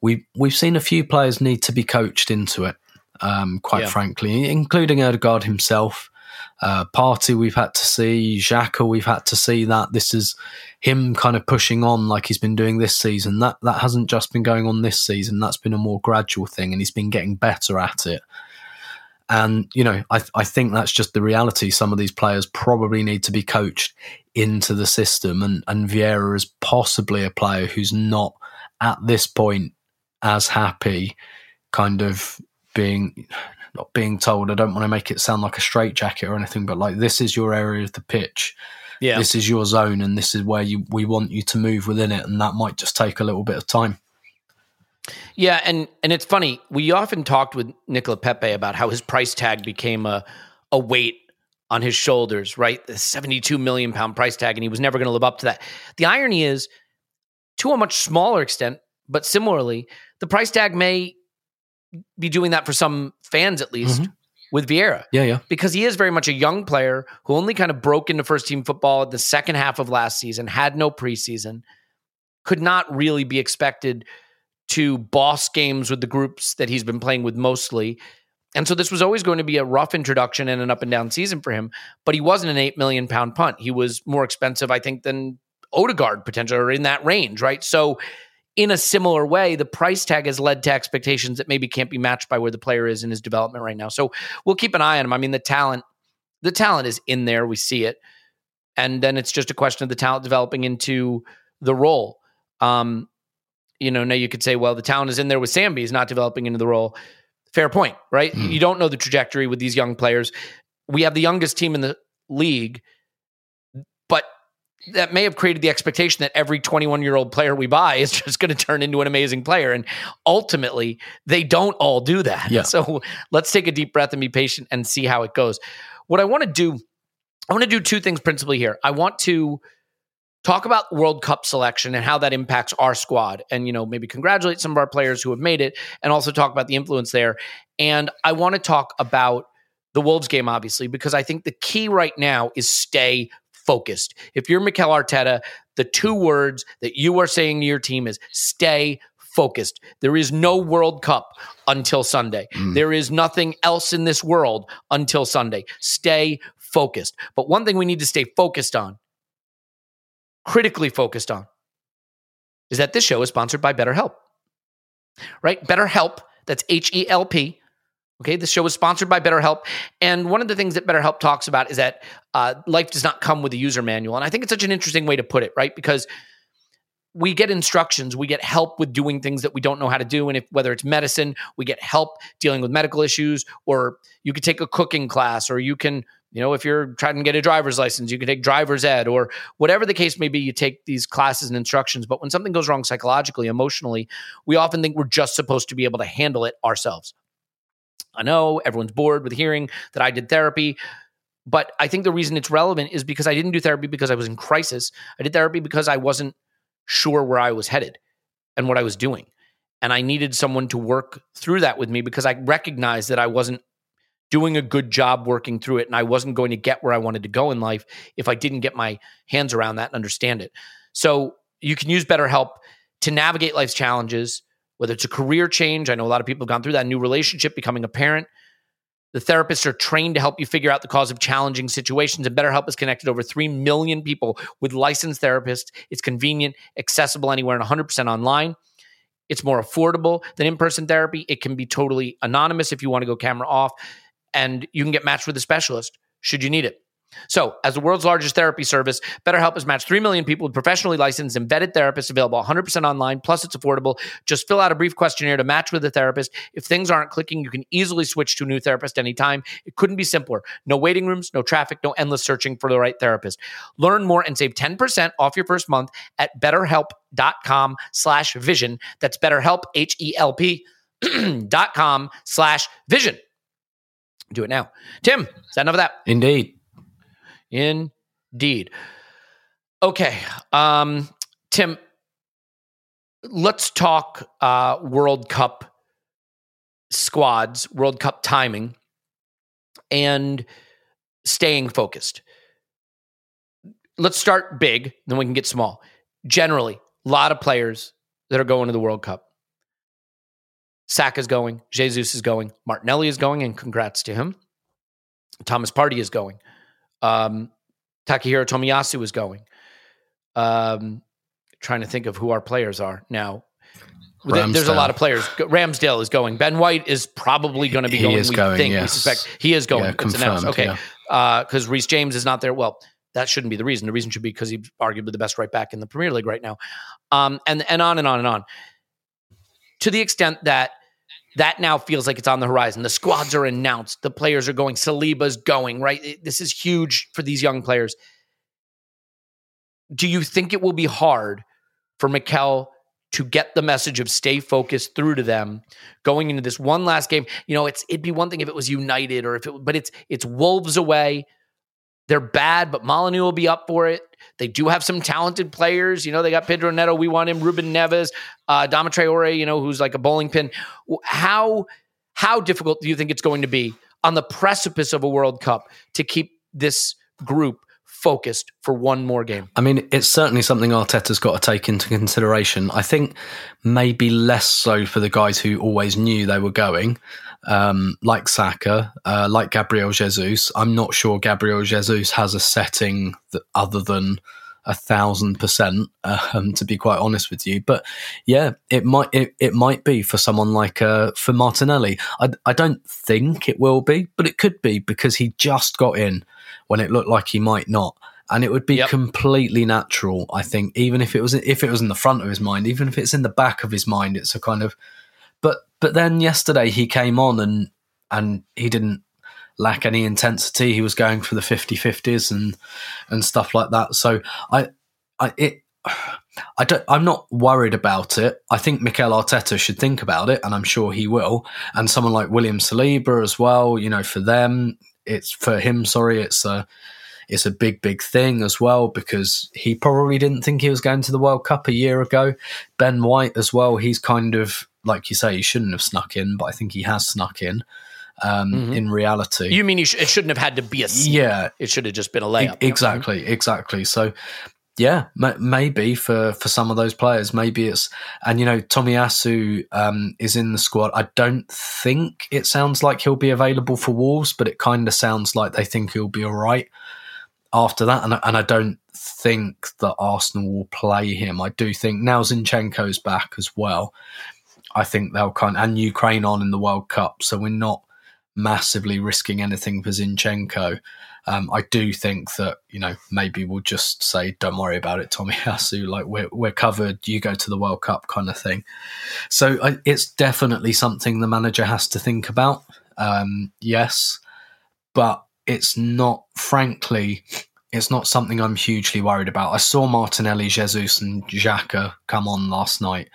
we we've seen a few players need to be coached into it. Um, quite yeah. frankly, including Odegaard himself. Uh, Partey we've had to see, Xhaka we've had to see that this is him kind of pushing on like he's been doing this season. That that hasn't just been going on this season. That's been a more gradual thing, and he's been getting better at it. And you know, I I think that's just the reality. Some of these players probably need to be coached into the system, and and Vieira is possibly a player who's not at this point as happy, kind of being not being told. I don't want to make it sound like a straitjacket or anything, but like this is your area of the pitch yeah. this is your zone and this is where you we want you to move within it and that might just take a little bit of time yeah and and it's funny we often talked with Nicolas Pépé about how his price tag became a a weight on his shoulders right the 72 million pound price tag and he was never going to live up to that the irony is to a much smaller extent but similarly the price tag may be doing that for some fans at least mm-hmm. with Vieira Yeah, yeah. because he is very much a young player who only kind of broke into first team football the second half of last season, had no preseason, could not really be expected to boss games with the groups that he's been playing with mostly. And so this was always going to be a rough introduction and an up and down season for him. But he wasn't an eight million pound punt. He was more expensive, I think, than Odegaard potentially, or in that range, right? So in a similar way, the price tag has led to expectations that maybe can't be matched by where the player is in his development right now. So we'll keep an eye on him. I mean, the talent, the talent is in there. We see it. And then it's just a question of the talent developing into the role. Um, you know, now you could say, well, the talent is in there with Sambi, he's not developing into the role. Fair point, right? Hmm. You don't know the trajectory with these young players. We have the youngest team in the league, but that may have created the expectation that every 21 year old player we buy is just going to turn into an amazing player. And ultimately, they don't all do that. Yeah. So let's take a deep breath and be patient and see how it goes. What I want to do, I want to do two things principally here. I want to talk about World Cup selection and how that impacts our squad and you know maybe congratulate some of our players who have made it and also talk about the influence there and I want to talk about the Wolves game obviously because I think the key right now is stay focused. If you're Mikel Arteta, the two words that you are saying to your team is stay focused. There is no World Cup until Sunday. Mm. There is nothing else in this world until Sunday. Stay focused. But one thing we need to stay focused on critically focused on is that this show is sponsored by BetterHelp. Right? BetterHelp, that's H E L P. Okay, this show is sponsored by BetterHelp. And one of the things that BetterHelp talks about is that uh, life does not come with a user manual. And I think it's such an interesting way to put it, right? Because we get instructions, we get help with doing things that we don't know how to do. And if whether it's medicine, we get help dealing with medical issues, or you could take a cooking class, or you can, you know, if you're trying to get a driver's license, you can take driver's ed, or whatever the case may be, you take these classes and instructions. But when something goes wrong psychologically, emotionally, we often think we're just supposed to be able to handle it ourselves. I know everyone's bored with hearing that I did therapy, but I think the reason it's relevant is because I didn't do therapy because I was in crisis. I did therapy because I wasn't sure where I was headed and what I was doing. And I needed someone to work through that with me because I recognized that I wasn't doing a good job working through it and I wasn't going to get where I wanted to go in life if I didn't get my hands around that and understand it. So you can use BetterHelp to navigate life's challenges, whether it's a career change. I know a lot of people have gone through that new relationship, becoming a parent. The therapists are trained to help you figure out the cause of challenging situations, and BetterHelp has connected over 3 million people with licensed therapists. It's convenient, accessible anywhere, and 100% online. It's more affordable than in person therapy. It can be totally anonymous if you want to go camera off, and you can get matched with a specialist should you need it. So, as the world's largest therapy service, BetterHelp has matched 3 million people with professionally licensed and vetted therapists available 100% online, plus it's affordable. Just fill out a brief questionnaire to match with a therapist. If things aren't clicking, you can easily switch to a new therapist anytime. It couldn't be simpler. No waiting rooms, no traffic, no endless searching for the right therapist. Learn more and save 10% off your first month at betterhelp.com slash vision. That's betterhelp, H-E-L-P dot com slash vision. Do it now. Tim, is that enough of that? Indeed. Indeed. Okay. Um, Tim, let's talk uh, World Cup squads, World Cup timing, and staying focused. Let's start big, then we can get small. Generally, a lot of players that are going to the World Cup. Saka's going, Jesus is going, Martinelli is going, and congrats to him. Thomas Partey is going. Um, Takahiro Tomiyasu is going. Um, trying to think of who our players are now. There- There's a lot of players. Ramsdale is going. Ben White is probably going to be He going. is we going, think. We suspect he is going. Yeah, confirmed, Okay, yeah. because Reece James is not there. Well, that shouldn't be the reason. The reason should be because he's arguably the best right back in the Premier League right now. Um, and and on and on and on. To the extent that that now feels like it's on the horizon. The squads are announced. The players are going. Saliba's going. Right. This is huge for these young players. Do you think it will be hard for Mikel to get the message of stay focused through to them going into this one last game? You know, it's it'd be one thing if it was United or if it, but it's it's Wolves away. They're bad, but Molineux will be up for it. They do have some talented players. You know, they got Pedro Neto. We want him. Ruben Neves, uh, Dama Traore, you know, who's like a bowling pin. How how difficult do you think it's going to be on the precipice of a World Cup to keep this group focused for one more game. I mean, it's certainly something Arteta's got to take into consideration. I think maybe less so for the guys who always knew they were going, um, like Saka, uh, like Gabriel Jesus. I'm not sure Gabriel Jesus has a setting that other than a thousand percent, um, to be quite honest with you. But yeah, it might it, it might be for someone like uh, for Martinelli. I, I don't think it will be, but it could be because he just got in when it looked like he might not. And it would be Yep. completely natural, I think, even if it was if it was in the front of his mind, even if it's in the back of his mind, it's a kind of but but then yesterday he came on and and he didn't lack any intensity. He was going for the 50-50s and and stuff like that. So I I it I don't I'm not worried about it. I think Mikel Arteta should think about it and I'm sure he will. And someone like William Saliba as well, you know, for them it's for him, sorry, it's a it's a big, big thing as well because he probably didn't think he was going to the World Cup a year ago. Ben White as well, he's kind of like you say, he shouldn't have snuck in, but I think he has snuck in. Um, In reality, You mean you sh- it shouldn't have had to be a seed. yeah, It should have just been a layup. Exactly, exactly. So, yeah, m- maybe for for some of those players, maybe it's and you know Tomiyasu um, is in the squad. I don't think it sounds like he'll be available for Wolves, but it kind of sounds like they think he'll be all right after that. And I- and I don't think that Arsenal will play him. I do think now Zinchenko's back as well. I think they'll kind and Ukraine on in the World Cup, so we're not massively risking anything for Zinchenko. Um, I do think that you know maybe we'll just say don't worry about it, Tommy Yasu. Like we're we're covered. You go to the World Cup kind of thing. So I, it's definitely something the manager has to think about. Um, yes, but it's not. Frankly, it's not something I'm hugely worried about. I saw Martinelli, Jesus, and Xhaka come on last night,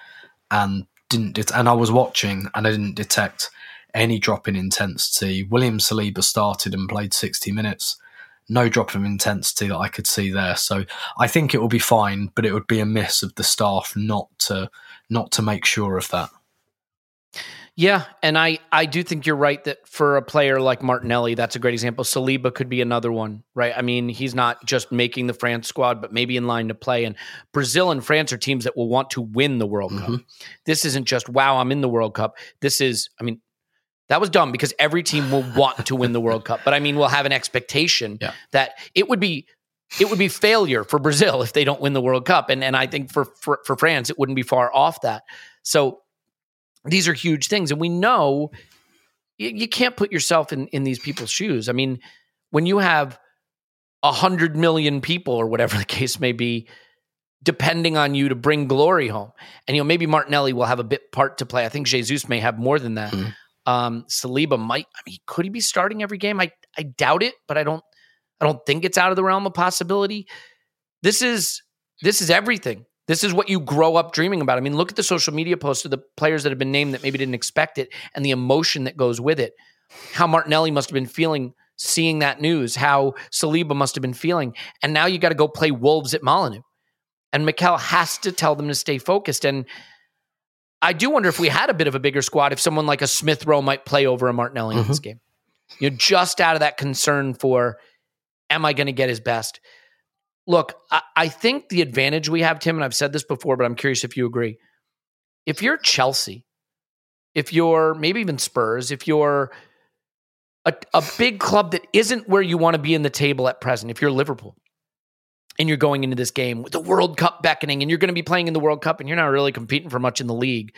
and didn't. Det- and I was watching, and I didn't detect any drop in intensity. William Saliba started and played 60 minutes. No drop of intensity that I could see there. So I think it will be fine, but it would be a miss of the staff not to not to make sure of that. Yeah, and I I do think you're right that for a player like Martinelli, that's a great example. Saliba could be another one, right? I mean, he's not just making the France squad, but maybe in line to play. And Brazil and France are teams that will want to win the World Cup. Mm-hmm. This isn't just wow, I'm in the World Cup. This is, I mean, that was dumb because every team will want to win the World Cup, but I mean, we'll have an expectation Yeah. that it would be it would be failure for Brazil if they don't win the World Cup, and and I think for for, for France it wouldn't be far off that. So these are huge things, and we know you, you can't put yourself in in these people's shoes. I mean, when you have a hundred million people or whatever the case may be depending on you to bring glory home and you know maybe martinelli will have a bit part to play. I think jesus may have more than that. Mhm. um saliba might i mean could he be starting every game? I i doubt it but i don't i don't think it's out of the realm of possibility. This is this is everything this is what you grow up dreaming about i mean look at the social media posts of the players that have been named that maybe didn't expect it and the emotion that goes with it how martinelli must have been feeling seeing that news how saliba must have been feeling and now you got to go play wolves at molineux and Mikel has to tell them to stay focused. And I do wonder if we had a bit of a bigger squad, if someone like a Smith Rowe might play over a Martinelli in this mm-hmm. game. You know, just out of that concern for, am I going to get his best? Look, I, I think the advantage we have, Tim, and I've said this before, but I'm curious if you agree. If you're Chelsea, if you're maybe even Spurs, if you're a, a big club that isn't where you want to be in the table at present, if you're Liverpool, and you're going into this game with the World Cup beckoning and you're going to be playing in the World Cup and you're not really competing for much in the league,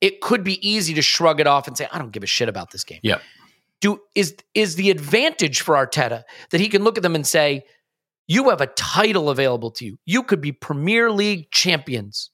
it could be easy to shrug it off and say, I don't give a shit about this game. Yeah. Do is is the advantage for Arteta that he can look at them and say, You have a title available to you. You could be Premier League champions.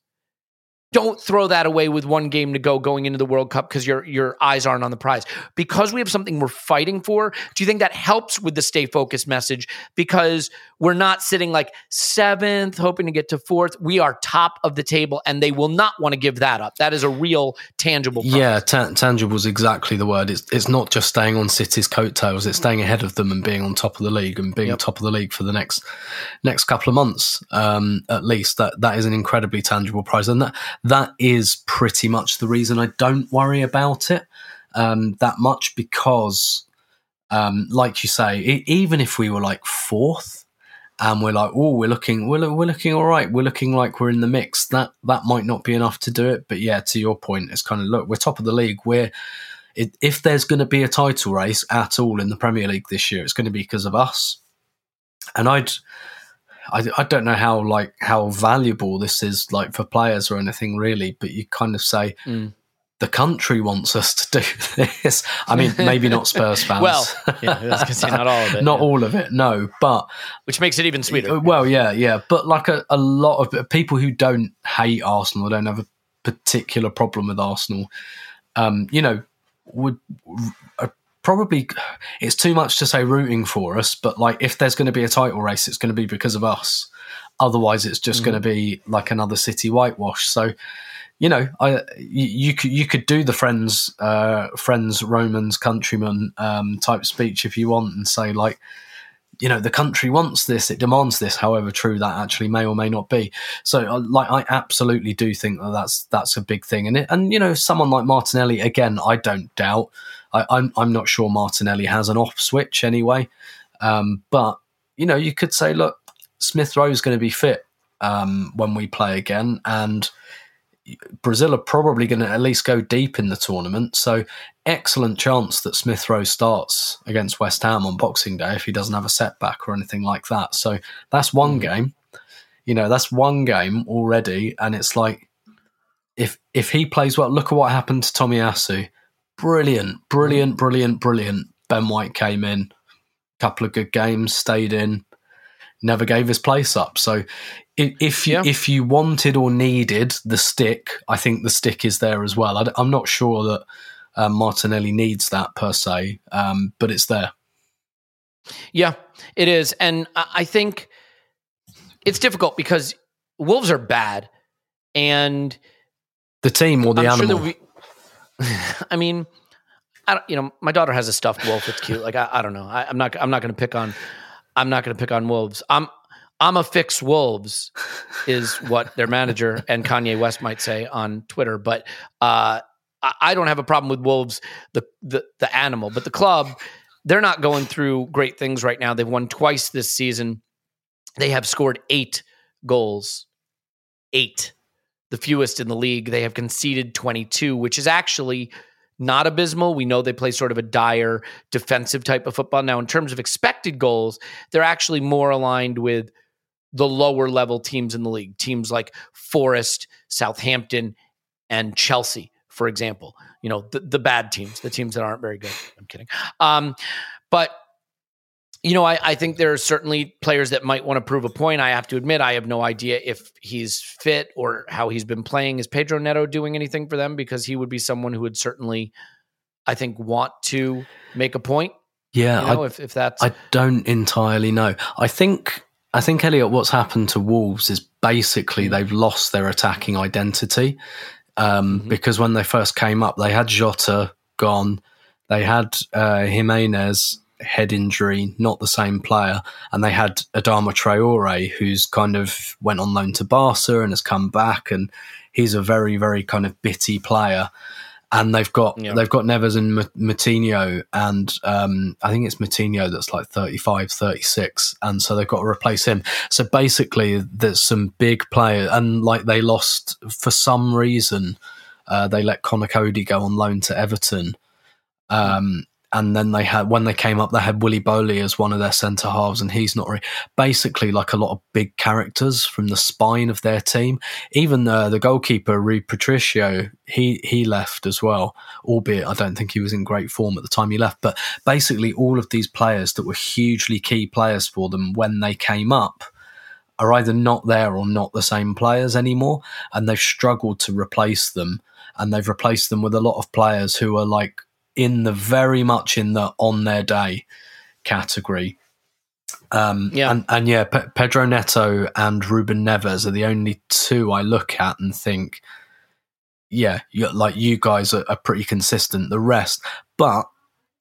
Don't throw that away with one game to go going into the World Cup because your your eyes aren't on the prize. Because we have something we're fighting for, do you think that helps with the stay focused message? Because we're not sitting like seventh, hoping to get to fourth. We are top of the table, and they will not want to give that up. That is a real tangible. Promise. Yeah, ta- tangible is exactly the word. It's it's not just staying on City's coattails; it's staying ahead of them and being on top of the league and being Yep. top of the league for the next next couple of months, um, at least. That that is an incredibly tangible prize, and that that is pretty much the reason I don't worry about it um, that much because Um, like you say, e even if we were like fourth, and we're like, oh, we're looking, we're, we're looking all right. We're looking like we're in the mix. That that might not be enough to do it. But yeah, to your point, it's kind of look, we're top of the league. We're it, if there's going to be a title race at all in the Premier League this year, it's going to be because of us. And I'd, I, I don't know how like how valuable this is like for players or anything really, but you kind of say Mm. the country wants us to do this. I mean, maybe not Spurs fans. Well, yeah, I was gonna say not all of it, not yeah. all of it, no. But which makes it even sweeter. Well, yeah, yeah, but like a, a lot of people who don't hate Arsenal, don't have a particular problem with Arsenal. Um, you know, would probably it's too much to say rooting for us, but like if there's going to be a title race, it's going to be because of us. Otherwise, it's just going to be like another City whitewash. So, you know, I you, you could you could do the friends, uh, friends, Romans, countrymen um, type speech if you want, and say like, you know, the country wants this, it demands this. However true that actually may or may not be. So, uh, like, I absolutely do think that that's that's a big thing. And it, and you know, someone like Martinelli, again, I don't doubt. I, I'm I'm not sure Martinelli has an off switch anyway, um, but you know, you could say, look, Smith Rowe is going to be fit um, when we play again, and Brazil are probably going to at least go deep in the tournament. So, excellent chance that Smith Rowe starts against West Ham on Boxing Day if he doesn't have a setback or anything like that. So, that's one game. You know, that's one game already, and it's like if if he plays well, look at what happened to Tomiyasu. Brilliant, brilliant, brilliant, brilliant. Ben White came in, couple of good games, stayed in, never gave his place up. So if you, Yeah. if you wanted or needed the stick, I think the stick is there as well. I, am not sure that um, Martinelli needs that per se, um, but it's there. Yeah, it is, and I think it's difficult because Wolves are bad, and The team or the I'm animal. sure. I mean, I don't, you know, my daughter has a stuffed wolf. It's cute. Like I, I don't know. I, I'm not. I'm not going to pick on. I'm not going to pick on wolves. I'm. I'm a fix wolves, is what their manager and Kanye West might say on Twitter. But uh, I, I don't have a problem with wolves, the the the animal, but the club. They're not going through great things right now. They've won twice this season. They have scored eight goals. Eight the fewest in the league. They have conceded 22, which is actually not abysmal. We know they play sort of a dire defensive type of football. Now, in terms of expected goals, they're actually more aligned with the lower level teams in the league, teams like Forest, Southampton, and Chelsea, for example. You know, the, the bad teams, the teams that aren't very good. I'm kidding. Um, but you know, I, I think there are certainly players that might want to prove a point. I have to admit, I have no idea if he's fit or how he's been playing. Is Pedro Neto doing anything for them? Because he would be someone who would certainly, I think, want to make a point. yeah, You know, I, if, if that's I don't entirely know. I think I think Elliot, what's happened to Wolves is basically they've lost their attacking identity. Um, Because when they first came up, they had Jota gone, they had uh, Jimenez head injury, not the same player, and they had Adama Traore, who's kind of went on loan to Barca and has come back, and he's a very very kind of bitty player and they've got Yeah. they've got Neves and Ma- Moutinho, and um, I think it's Moutinho that's like 35, 36, and so they've got to replace him. So basically, there's some big players, and like they lost for some reason, uh, they let Conor Coady go on loan to Everton. Um, and then they had when they came up, they had Willy Boly as one of their centre halves, and he's not really basically like a lot of big characters from the spine of their team. Even uh, the goalkeeper, Rui Patricio, he he left as well, albeit I don't think he was in great form at the time he left. But basically, all of these players that were hugely key players for them when they came up are either not there or not the same players anymore, and they've struggled to replace them. And they've replaced them with a lot of players who are like in the very much in the on their day category. Um, Yeah. and, and yeah, Pe- Pedro Neto and Ruben Neves are the only two I look at and think, yeah, like you guys are, are pretty consistent. The rest, but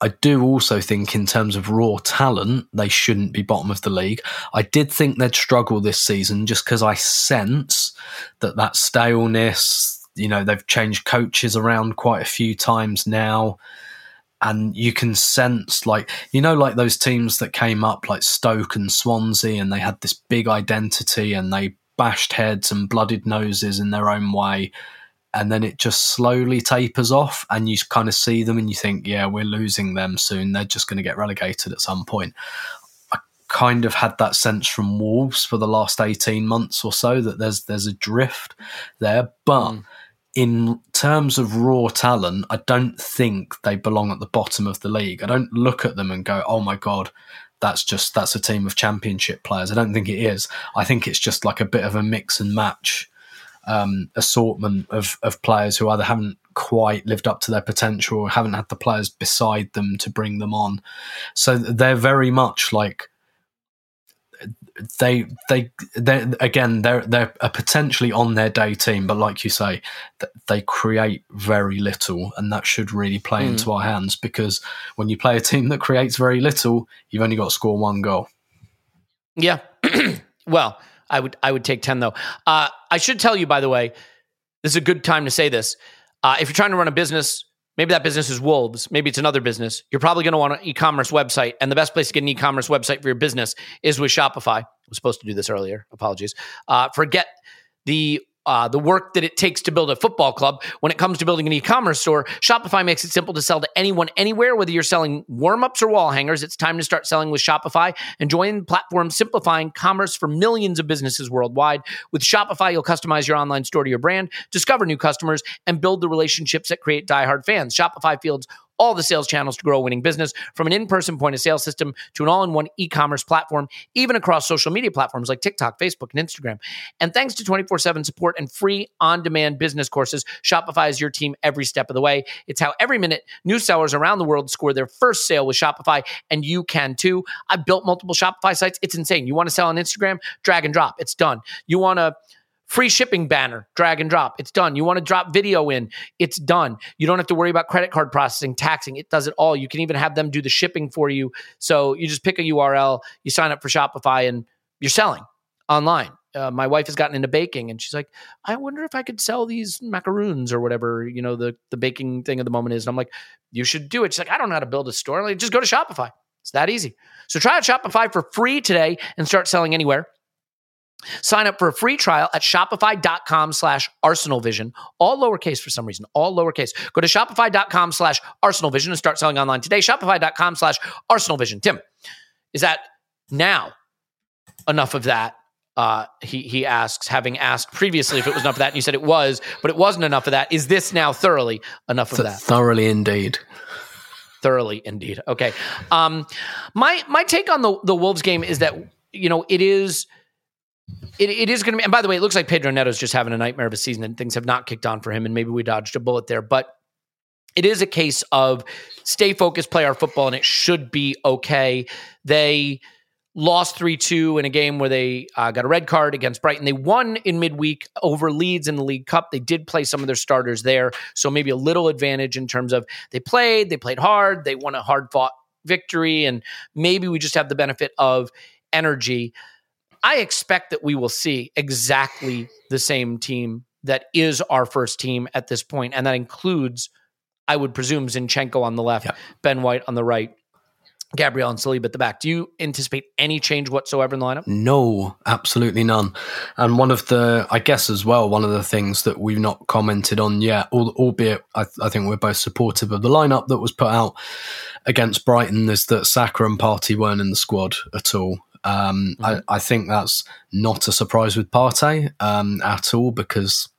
I do also think, in terms of raw talent, they shouldn't be bottom of the league. I did think they'd struggle this season just because I sense that that staleness, you know, they've changed coaches around quite a few times now. And you can sense like you know like those teams that came up like Stoke and Swansea and they had this big identity and they bashed heads and blooded noses in their own way and then it just slowly tapers off and you kind of see them and you think yeah we're losing them soon they're just going to get relegated at some point i kind of had that sense from wolves for the last 18 months or so that there's there's a drift there but mm. In terms of raw talent i don't think they belong at the bottom of the league i don't look at them and go oh my god that's just that's a team of championship players. I don't think it is. I think it's just like a bit of a mix and match um, assortment of of players who either haven't quite lived up to their potential or haven't had the players beside them to bring them on. So they're very much like they they they again they're they're a potentially on their day team, but like you say, they create very little, and that should really play mm. into our hands because when you play a team that creates very little, you've only got to score one goal. Yeah, well, I would I would take ten though. Uh, I should tell you by the way, this is a good time to say this. Uh, if you're trying to run a business Maybe that business is Wolves. Maybe it's another business. You're probably going to want an e commerce website. And the best place to get an e commerce website for your business is with Shopify. I was supposed to do this earlier. Apologies. Uh, forget the uh, the work that it takes to build a football club. When it comes to building an e-commerce store, Shopify makes it simple to sell to anyone, anywhere. Whether you're selling warm-ups or wall hangers, it's time to start selling with Shopify and join the platform simplifying commerce for millions of businesses worldwide. With Shopify, you'll customize your online store to your brand, discover new customers, and build the relationships that create diehard fans. Shopify fields all the sales channels to grow a winning business from an in person point of sale system to an all in one e commerce platform, even across social media platforms like TikTok, Facebook, and Instagram. And thanks to 24 7 support and free on demand business courses, Shopify is your team every step of the way. It's how every minute new sellers around the world score their first sale with Shopify, and you can too. I've built multiple Shopify sites. It's insane. You want to sell on Instagram? Drag and drop. It's done. You want to Free shipping banner, drag and drop. It's done. You want to drop video in, it's done. You don't have to worry about credit card processing, taxing. It does it all. You can even have them do the shipping for you. So you just pick a URL, you sign up for Shopify, and you're selling online. Uh, my wife has gotten into baking and she's like, I wonder if I could sell these macaroons or whatever, you know, the, the baking thing of the moment is. And I'm like, you should do it. She's like, I don't know how to build a store. I'm like, just go to Shopify. It's that easy. So try out Shopify for free today and start selling anywhere. Sign up for a free trial at shopify.com slash Arsenal Vision. all lowercase for some reason, all lowercase. Go to shopify.com slash Arsenal Vision and start selling online today. Shopify.com slash Arsenal Vision. Tim, is that now enough of that? Uh, he he asks, having asked previously if it was enough of that, and you said it was, but it wasn't enough of that. Is this now thoroughly enough of Th- that? Thoroughly indeed thoroughly indeed. Okay. Um, my my take on the the Wolves game is that you know it is it, it is going to be. And by the way, it looks like Pedro Neto's just having a nightmare of a season, and things have not kicked on for him. And maybe we dodged a bullet there, but it is a case of stay focused, play our football, and it should be okay. They lost 3 2 in a game where they uh, got a red card against Brighton. They won in midweek over Leeds in the League Cup. They did play some of their starters there. So maybe a little advantage in terms of they played, they played hard, they won a hard fought victory, and maybe we just have the benefit of energy. I expect that we will see exactly the same team that is our first team at this point, and that includes, I would presume, Zinchenko on the left, Ben White on the right, Gabriel and Saliba at the back. Do you anticipate any change whatsoever in the lineup? No, absolutely none. And one of the, I guess as well, one of the things that we've not commented on yet, albeit I, I think we're both supportive of the lineup that was put out against Brighton, is that Saka and Partey weren't in the squad at all. Um, mm-hmm. I, I, think that's not a surprise with Partey um, at all because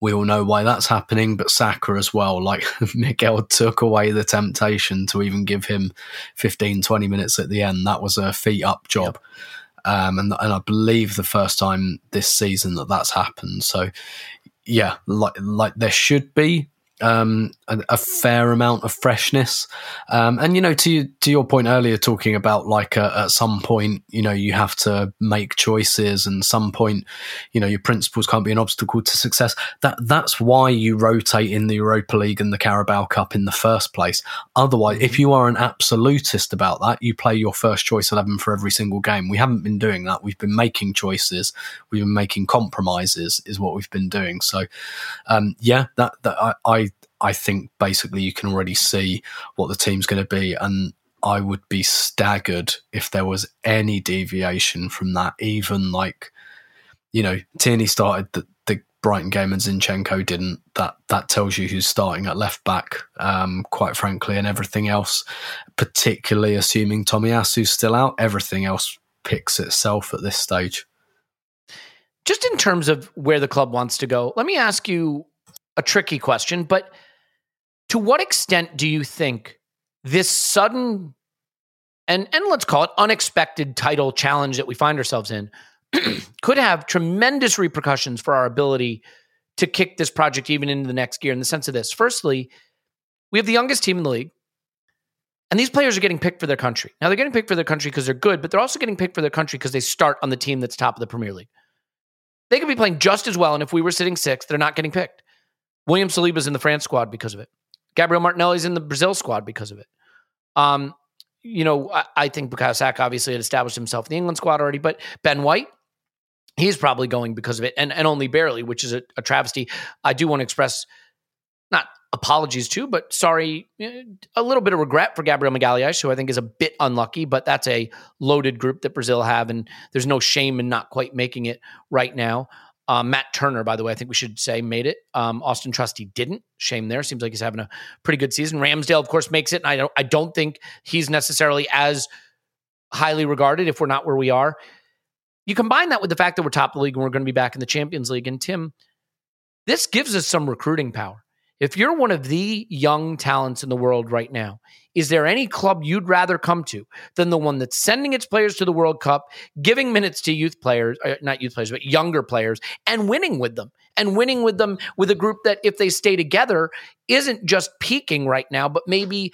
we all know why that's happening. But Saka as well, like Miguel took away the temptation to even give him 15, 20 minutes at the end. That was a feet up job. Yep. Um, and, and I believe the first time this season that that's happened. So, yeah, like like there should be um, a, a, fair amount of freshness. Um, and you know, to to your point earlier, talking about like uh, at some point, you know, you have to make choices, and some point, you know, your principles can't be an obstacle to success. That that's why you rotate in the Europa League and the Carabao Cup in the first place. Otherwise, if you are an absolutist about that, you play your first choice eleven for every single game. We haven't been doing that. We've been making choices. We've been making compromises. Is what we've been doing. So, um, yeah, that that I, I I think basically you can already see what the team's going to be. And I would be staggered if there was any deviation from that, even like, you know, Tierney started the, the Brighton game and Zinchenko didn't. That that tells you who's starting at left back, um, quite frankly, and everything else, particularly assuming Tomiyasu's still out, everything else picks itself at this stage. Just in terms of where the club wants to go, let me ask you a tricky question, but to what extent do you think this sudden and and let's call it unexpected title challenge that we find ourselves in could have tremendous repercussions for our ability to kick this project even into the next gear in the sense of this. Firstly, we have the youngest team in the league. And these players are getting picked for their country. Now they're getting picked for their country because they're good, but they're also getting picked for their country because they start on the team that's top of the Premier League. They could be playing just as well, and if we were sitting sixth, they're not getting picked. William Saliba's in the France squad because of it. Gabriel Martinelli's in the Brazil squad because of it. Um, you know, I, I think Bukayo Saka obviously had established himself in the England squad already, but Ben White, he's probably going because of it, and and only barely, which is a, a travesty. I do want to express not apologies to, but sorry, eh, a little bit of regret for Gabriel Magalhaes, who I think is a bit unlucky, but that's a loaded group that Brazil have, and there's no shame in not quite making it right now. Um, Matt Turner, by the way, I think we should say made it. Um, Auston Trusty didn't. Shame there. Seems like he's having a pretty good season. Ramsdale, of course, makes it. And I don't. I don't think he's necessarily as highly regarded if we're not where we are. You combine that with the fact that we're top of the league and we're going to be back in the Champions League. And Tim, this gives us some recruiting power. If you're one of the young talents in the world right now, is there any club you'd rather come to than the one that's sending its players to the World Cup, giving minutes to youth players, uh, not youth players, but younger players, and winning with them? And winning with them with a group that, if they stay together, isn't just peaking right now, but maybe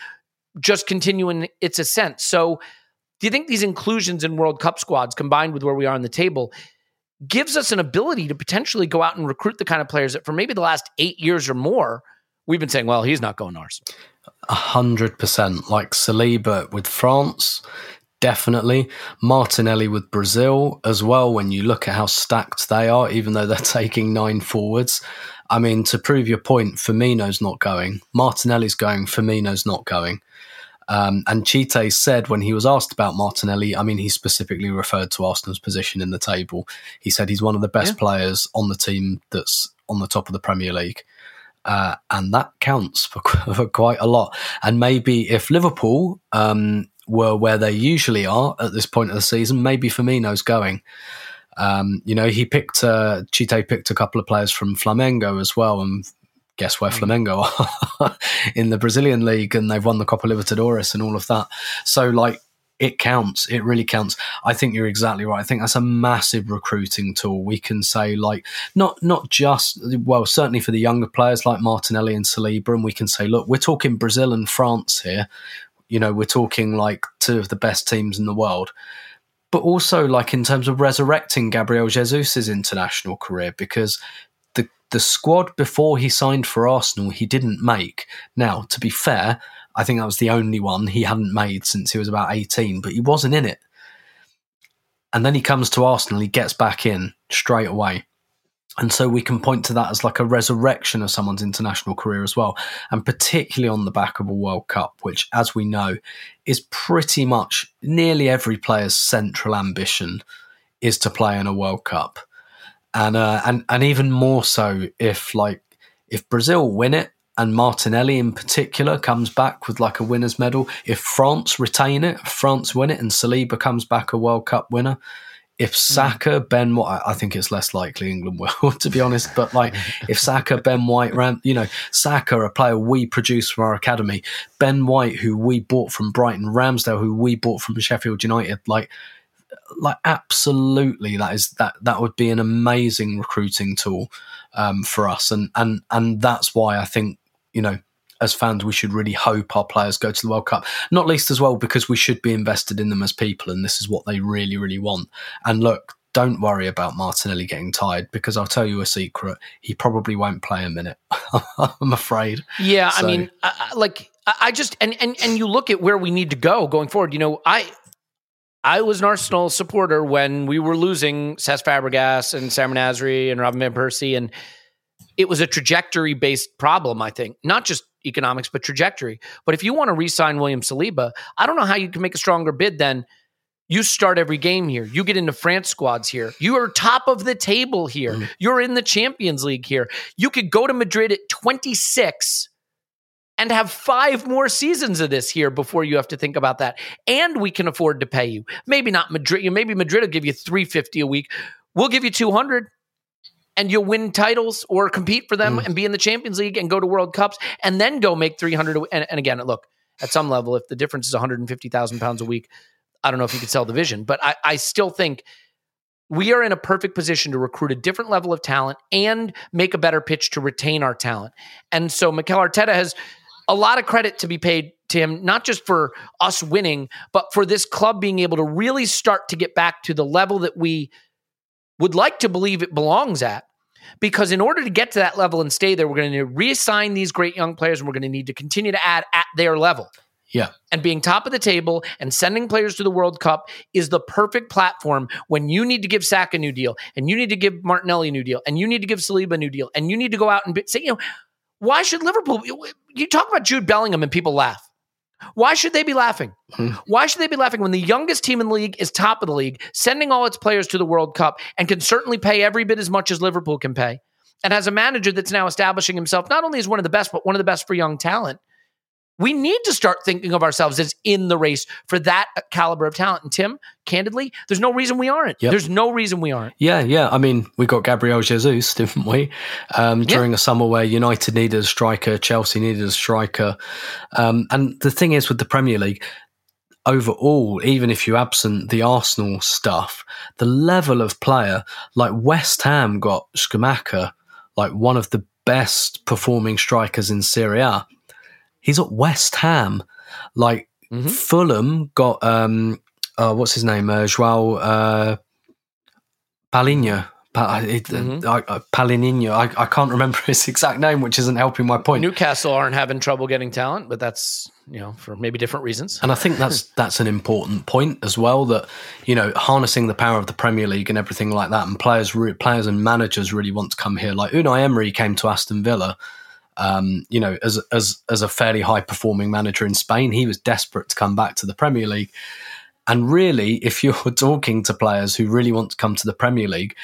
just continuing its ascent. So, do you think these inclusions in World Cup squads, combined with where we are on the table, gives us an ability to potentially go out and recruit the kind of players that, for maybe the last eight years or more, we've been saying, well, he's not going to Arsenal. A hundred percent. Like Saliba with France, definitely. Martinelli with Brazil as well. When you look at how stacked they are, even though they're taking nine forwards. I mean, to prove your point, Firmino's not going. Martinelli's going. Firmino's not going. Um, and Tite said when he was asked about Martinelli, I mean, he specifically referred to Arsenal's position in the table. He said he's one of the best yeah. players on the team that's on the top of the Premier League. Uh, and that counts for, for, quite a lot. And maybe if Liverpool um, were where they usually are at this point of the season, maybe Firmino's going. Um, you know, he picked, uh, Tite picked a couple of players from Flamengo as well, and guess where mm. Flamengo are in the Brazilian league, and they've won the Copa Libertadores and all of that. So, like, it counts. It really counts. I think you're exactly right. I think that's a massive recruiting tool. We can say like not not just well, certainly for the younger players like Martinelli and Saliba, and we can say, look, we're talking Brazil and France here. You know, we're talking like two of the best teams in the world. But also like in terms of resurrecting Gabriel Jesus's international career, because the the squad before he signed for Arsenal he didn't make. Now, to be fair, I think that was the only one he hadn't made since he was about 18, but he wasn't in it. And then he comes to Arsenal, he gets back in straight away. And so we can point to that as like a resurrection of someone's international career as well. And particularly on the back of a World Cup, which, as we know, is pretty much nearly every player's central ambition is to play in a World Cup. And, uh, and, and even more so if like, if Brazil win it, and Martinelli in particular comes back with like a winner's medal. If France retain it, France win it, and Saliba comes back a World Cup winner. If hmm. Saka, Ben White, I think it's less likely England will, to be honest. But like, if Saka, Ben White, Ram, you know, Saka, a player we produce from our academy, Ben White, who we bought from Brighton, Ramsdale, who we bought from Sheffield United, like, like absolutely, that is that that would be an amazing recruiting tool um, for us, and and and that's why I think you know, as fans, we should really hope our players go to the World Cup. Not least as well because we should be invested in them as people, and this is what they really, really want. And look, don't worry about Martinelli getting tired because I'll tell you a secret: he probably won't play a minute. I'm afraid. Yeah, so. I mean, I, like I just and and and you look at where we need to go going forward. You know, I I was an Arsenal supporter when we were losing Cesc Fabregas and Sam Nasri and Robin van Persie and it was a trajectory based problem, I think, not just economics, but trajectory. But if you want to re sign William Saliba, I don't know how you can make a stronger bid than you start every game here. You get into France squads here. You are top of the table here. Mm. You're in the Champions League here. You could go to Madrid at 26 and have five more seasons of this here before you have to think about that. And we can afford to pay you. Maybe not Madrid. Maybe Madrid will give you 350 a week. We'll give you 200 and you'll win titles or compete for them mm. and be in the Champions League and go to World Cups and then go make 300. And, and again, look, at some level, if the difference is 150,000 pounds a week, I don't know if you could sell the vision, but I, I still think we are in a perfect position to recruit a different level of talent and make a better pitch to retain our talent. And so Mikel Arteta has a lot of credit to be paid to him, not just for us winning, but for this club being able to really start to get back to the level that we would like to believe it belongs at. Because in order to get to that level and stay there, we're going to reassign these great young players and we're going to need to continue to add at their level. Yeah. And being top of the table and sending players to the World Cup is the perfect platform when you need to give Saka a new deal and you need to give Martinelli a new deal and you need to give Saliba a new deal and you need to go out and say, you know, why should Liverpool? You talk about Jude Bellingham and people laugh. Why should they be laughing? Hmm. Why should they be laughing when the youngest team in the league is top of the league, sending all its players to the World Cup and can certainly pay every bit as much as Liverpool can pay? And has a manager that's now establishing himself not only as one of the best, but one of the best for young talent we need to start thinking of ourselves as in the race for that caliber of talent. And Tim, candidly, there's no reason we aren't. Yep. There's no reason we aren't. Yeah, yeah. I mean, we got Gabriel Jesus, didn't we? Um, during yeah. a summer where United needed a striker, Chelsea needed a striker. Um, and the thing is with the Premier League, overall, even if you absent the Arsenal stuff, the level of player, like West Ham got Scamacca, like one of the best performing strikers in Serie A He's at West Ham. Like mm-hmm. Fulham got um uh, what's his name? Uh, Joao uh, Palhinha. Pa- mm-hmm. uh, Palhinha. I, I can't remember his exact name, which isn't helping my point. Newcastle aren't having trouble getting talent, but that's you know for maybe different reasons. And I think that's that's an important point as well. That you know harnessing the power of the Premier League and everything like that, and players, re- players and managers really want to come here. Like Unai Emery came to Aston Villa um, you know, as as as a fairly high performing manager in Spain, he was desperate to come back to the Premier League. And really, if you're talking to players who really want to come to the Premier League,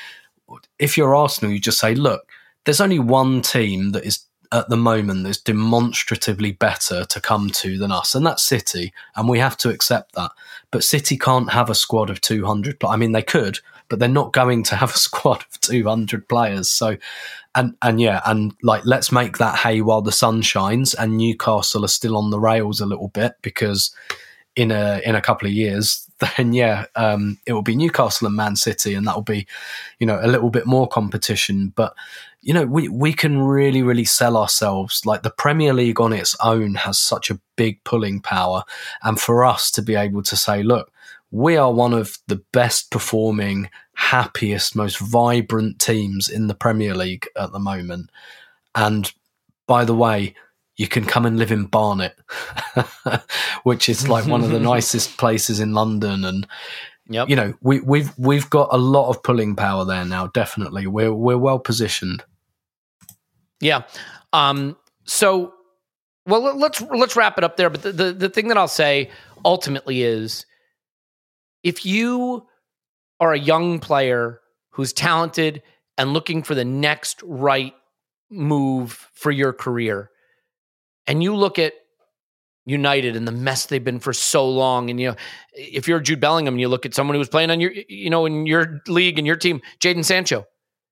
if you're Arsenal, you just say, look, there's only one team that is at the moment that's demonstratively better to come to than us, and that's City, and we have to accept that. But City can't have a squad of 200. I mean, they could, but they're not going to have a squad of 200 players. So and and yeah, and like let's make that hay while the sun shines. And Newcastle are still on the rails a little bit because in a in a couple of years, then yeah, um, it will be Newcastle and Man City, and that will be, you know, a little bit more competition. But you know, we we can really really sell ourselves. Like the Premier League on its own has such a big pulling power, and for us to be able to say, look, we are one of the best performing, happiest, most vibrant teams in the Premier League at the moment. And by the way, you can come and live in Barnet, which is like one of the nicest places in London. And yep. you know, we, we've we've got a lot of pulling power there now. Definitely, we're we're well positioned. Yeah. Um. So, well, let's let's wrap it up there. But the, the, the thing that I'll say ultimately is if you are a young player who's talented and looking for the next right move for your career, and you look at United and the mess they've been for so long, and you know, if you're Jude Bellingham, you look at someone who was playing on your, you know, in your league and your team, Jadon Sancho.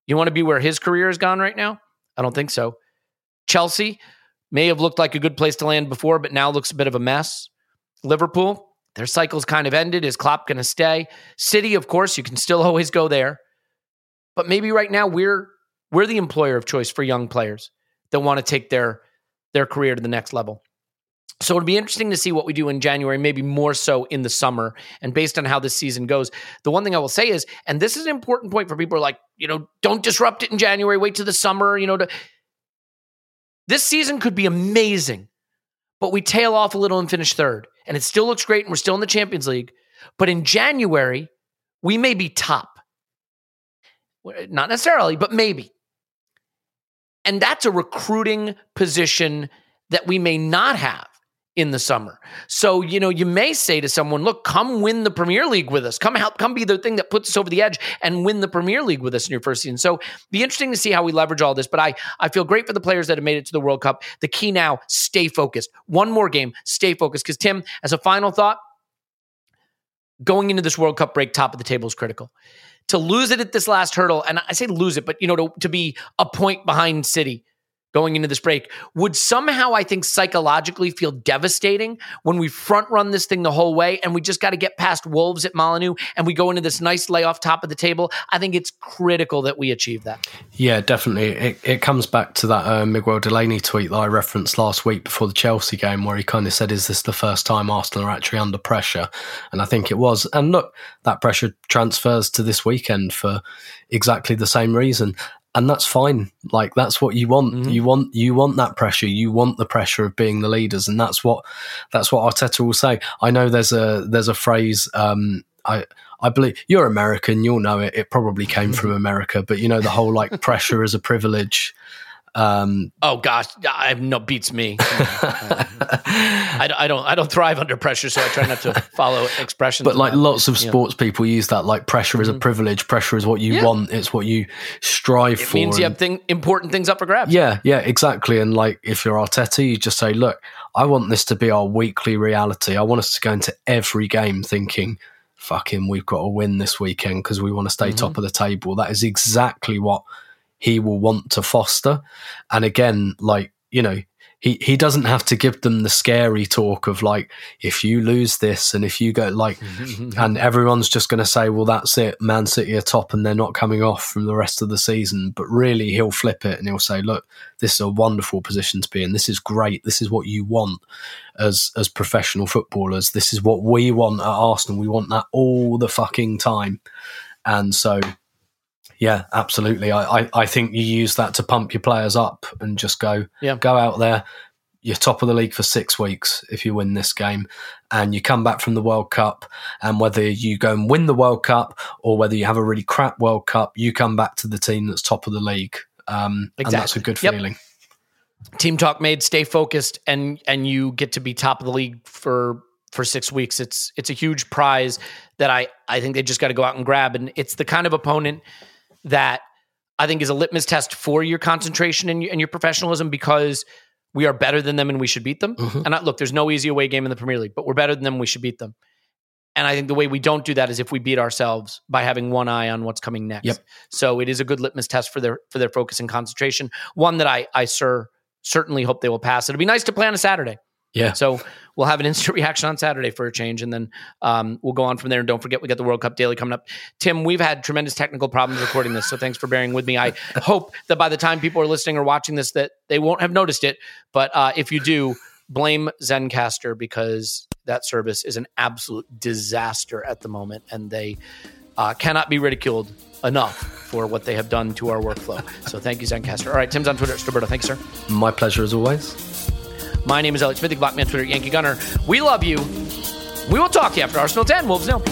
You want to be where his career has gone right now? I don't think so. Chelsea may have looked like a good place to land before, but now looks a bit of a mess. Liverpool, their cycle's kind of ended. Is Klopp going to stay? City, of course, you can still always go there. But maybe right now we're we're the employer of choice for young players that want to take their their career to the next level. So it'll be interesting to see what we do in January, maybe more so in the summer. And based on how this season goes, the one thing I will say is, and this is an important point for people are like, you know, don't disrupt it in January, wait to the summer, you know, to, this season could be amazing, but we tail off a little and finish third and it still looks great and we're still in the Champions League. But in January, we may be top. Eh, not necessarily, but maybe. And that's a recruiting position that we may not have in the summer. So, you know, you may say to someone, look, come win the Premier League with us. Come help, come be the thing that puts us over the edge and win the Premier League with us in your first season. So be interesting to see how we leverage all this. But I I feel great for the players that have made it to the World Cup. The key now, stay focused. One more game, stay focused. Because Tim, as a final thought, going into this World Cup break, top of the table is critical. To lose it at this last hurdle, and I say lose it, but you know, to, to be a point behind City going into this break would somehow, I think, psychologically feel devastating when we front run this thing the whole way and we just got to get past Wolves at Molineux and we go into this nice layoff top of the table. I think it's critical that we achieve that. Yeah, definitely. It, it comes back to that uh, Miguel Delaney tweet that I referenced last week before the Chelsea game where he kind of said, Is this the first time Arsenal are actually under pressure? And I think it was. And look, that pressure transfers to this weekend for exactly the same reason and that's fine. Like that's what you want. Mm-hmm. you want you want that pressure. You want the pressure of being the leaders. And that's what that's what arteta will say. I know there's a there's a phrase um i i believe you're american you'll know it. It probably came from america but you know the whole like pressure is a privilege um, oh gosh, I have no beats me. I, I, don't I don't thrive under pressure, so I try not to follow expressions. But like lots of sports people use that, like pressure is a mm-hmm. privilege. Pressure is what you yeah. want. It's what you strive it for. It means you have thing, important things up for grabs. Yeah, yeah, exactly. And like if you're Arteta, you just say, look, I want this to be our weekly reality. I want us to go into every game thinking fucking we've got to win this weekend because we want to stay mm-hmm. top of the table. That is exactly what he will want to foster. And again, like, you know, he, he doesn't have to give them the scary talk of like, if you lose this and if you go like, and everyone's just going to say, well, that's it. Man City are top and they're not coming off from the rest of the season. But really, he'll flip it and he'll say, look, this is a wonderful position to be in. This is great. This is what you want as, as professional footballers. This is what we want at Arsenal. We want that all the fucking time. And so yeah, absolutely. I, I, I, think you use that to pump your players up and just go, yeah. go out there. You're top of the league for six weeks if you win this game, and you come back from the World Cup. And whether you go and win the World Cup or whether you have a really crap World Cup, you come back to the team that's top of the league. Um, exactly. And that's a good yep. feeling. Team talk made. Stay focused, and and you get to be top of the league for for six weeks. It's it's a huge prize that I I think they just got to go out and grab, and it's the kind of opponent that I think is a litmus test for your concentration and your, and your professionalism because we are better than them and we should beat them. Mm-hmm. And I, look, there's no easy away game in the Premier League, but we're better than them. We should beat them. And I think the way we don't do that is if we beat ourselves by having one eye on what's coming next. Yep. So it is a good litmus test for their for their focus and concentration. One that I I sir certainly hope they will pass. It'll be nice to play on a Saturday. Yeah. So we'll have an instant reaction on Saturday for a change, and then um, we'll go on from there. And don't forget, we got the World Cup Daily coming up. Tim, we've had tremendous technical problems recording this, so thanks for bearing with me. I hope that by the time people are listening or watching this, that they won't have noticed it. But uh, if you do, blame Zencastr because that service is an absolute disaster at the moment, and they uh, cannot be ridiculed enough for what they have done to our workflow. So thank you, Zencastr. All right, Tim's on Twitter. Roberto, thanks, sir. My pleasure as always. My name is Alex Mythic Blackman, Twitter, Yankee Gunner. We love you. We will talk to you after Arsenal 10. Wolves now.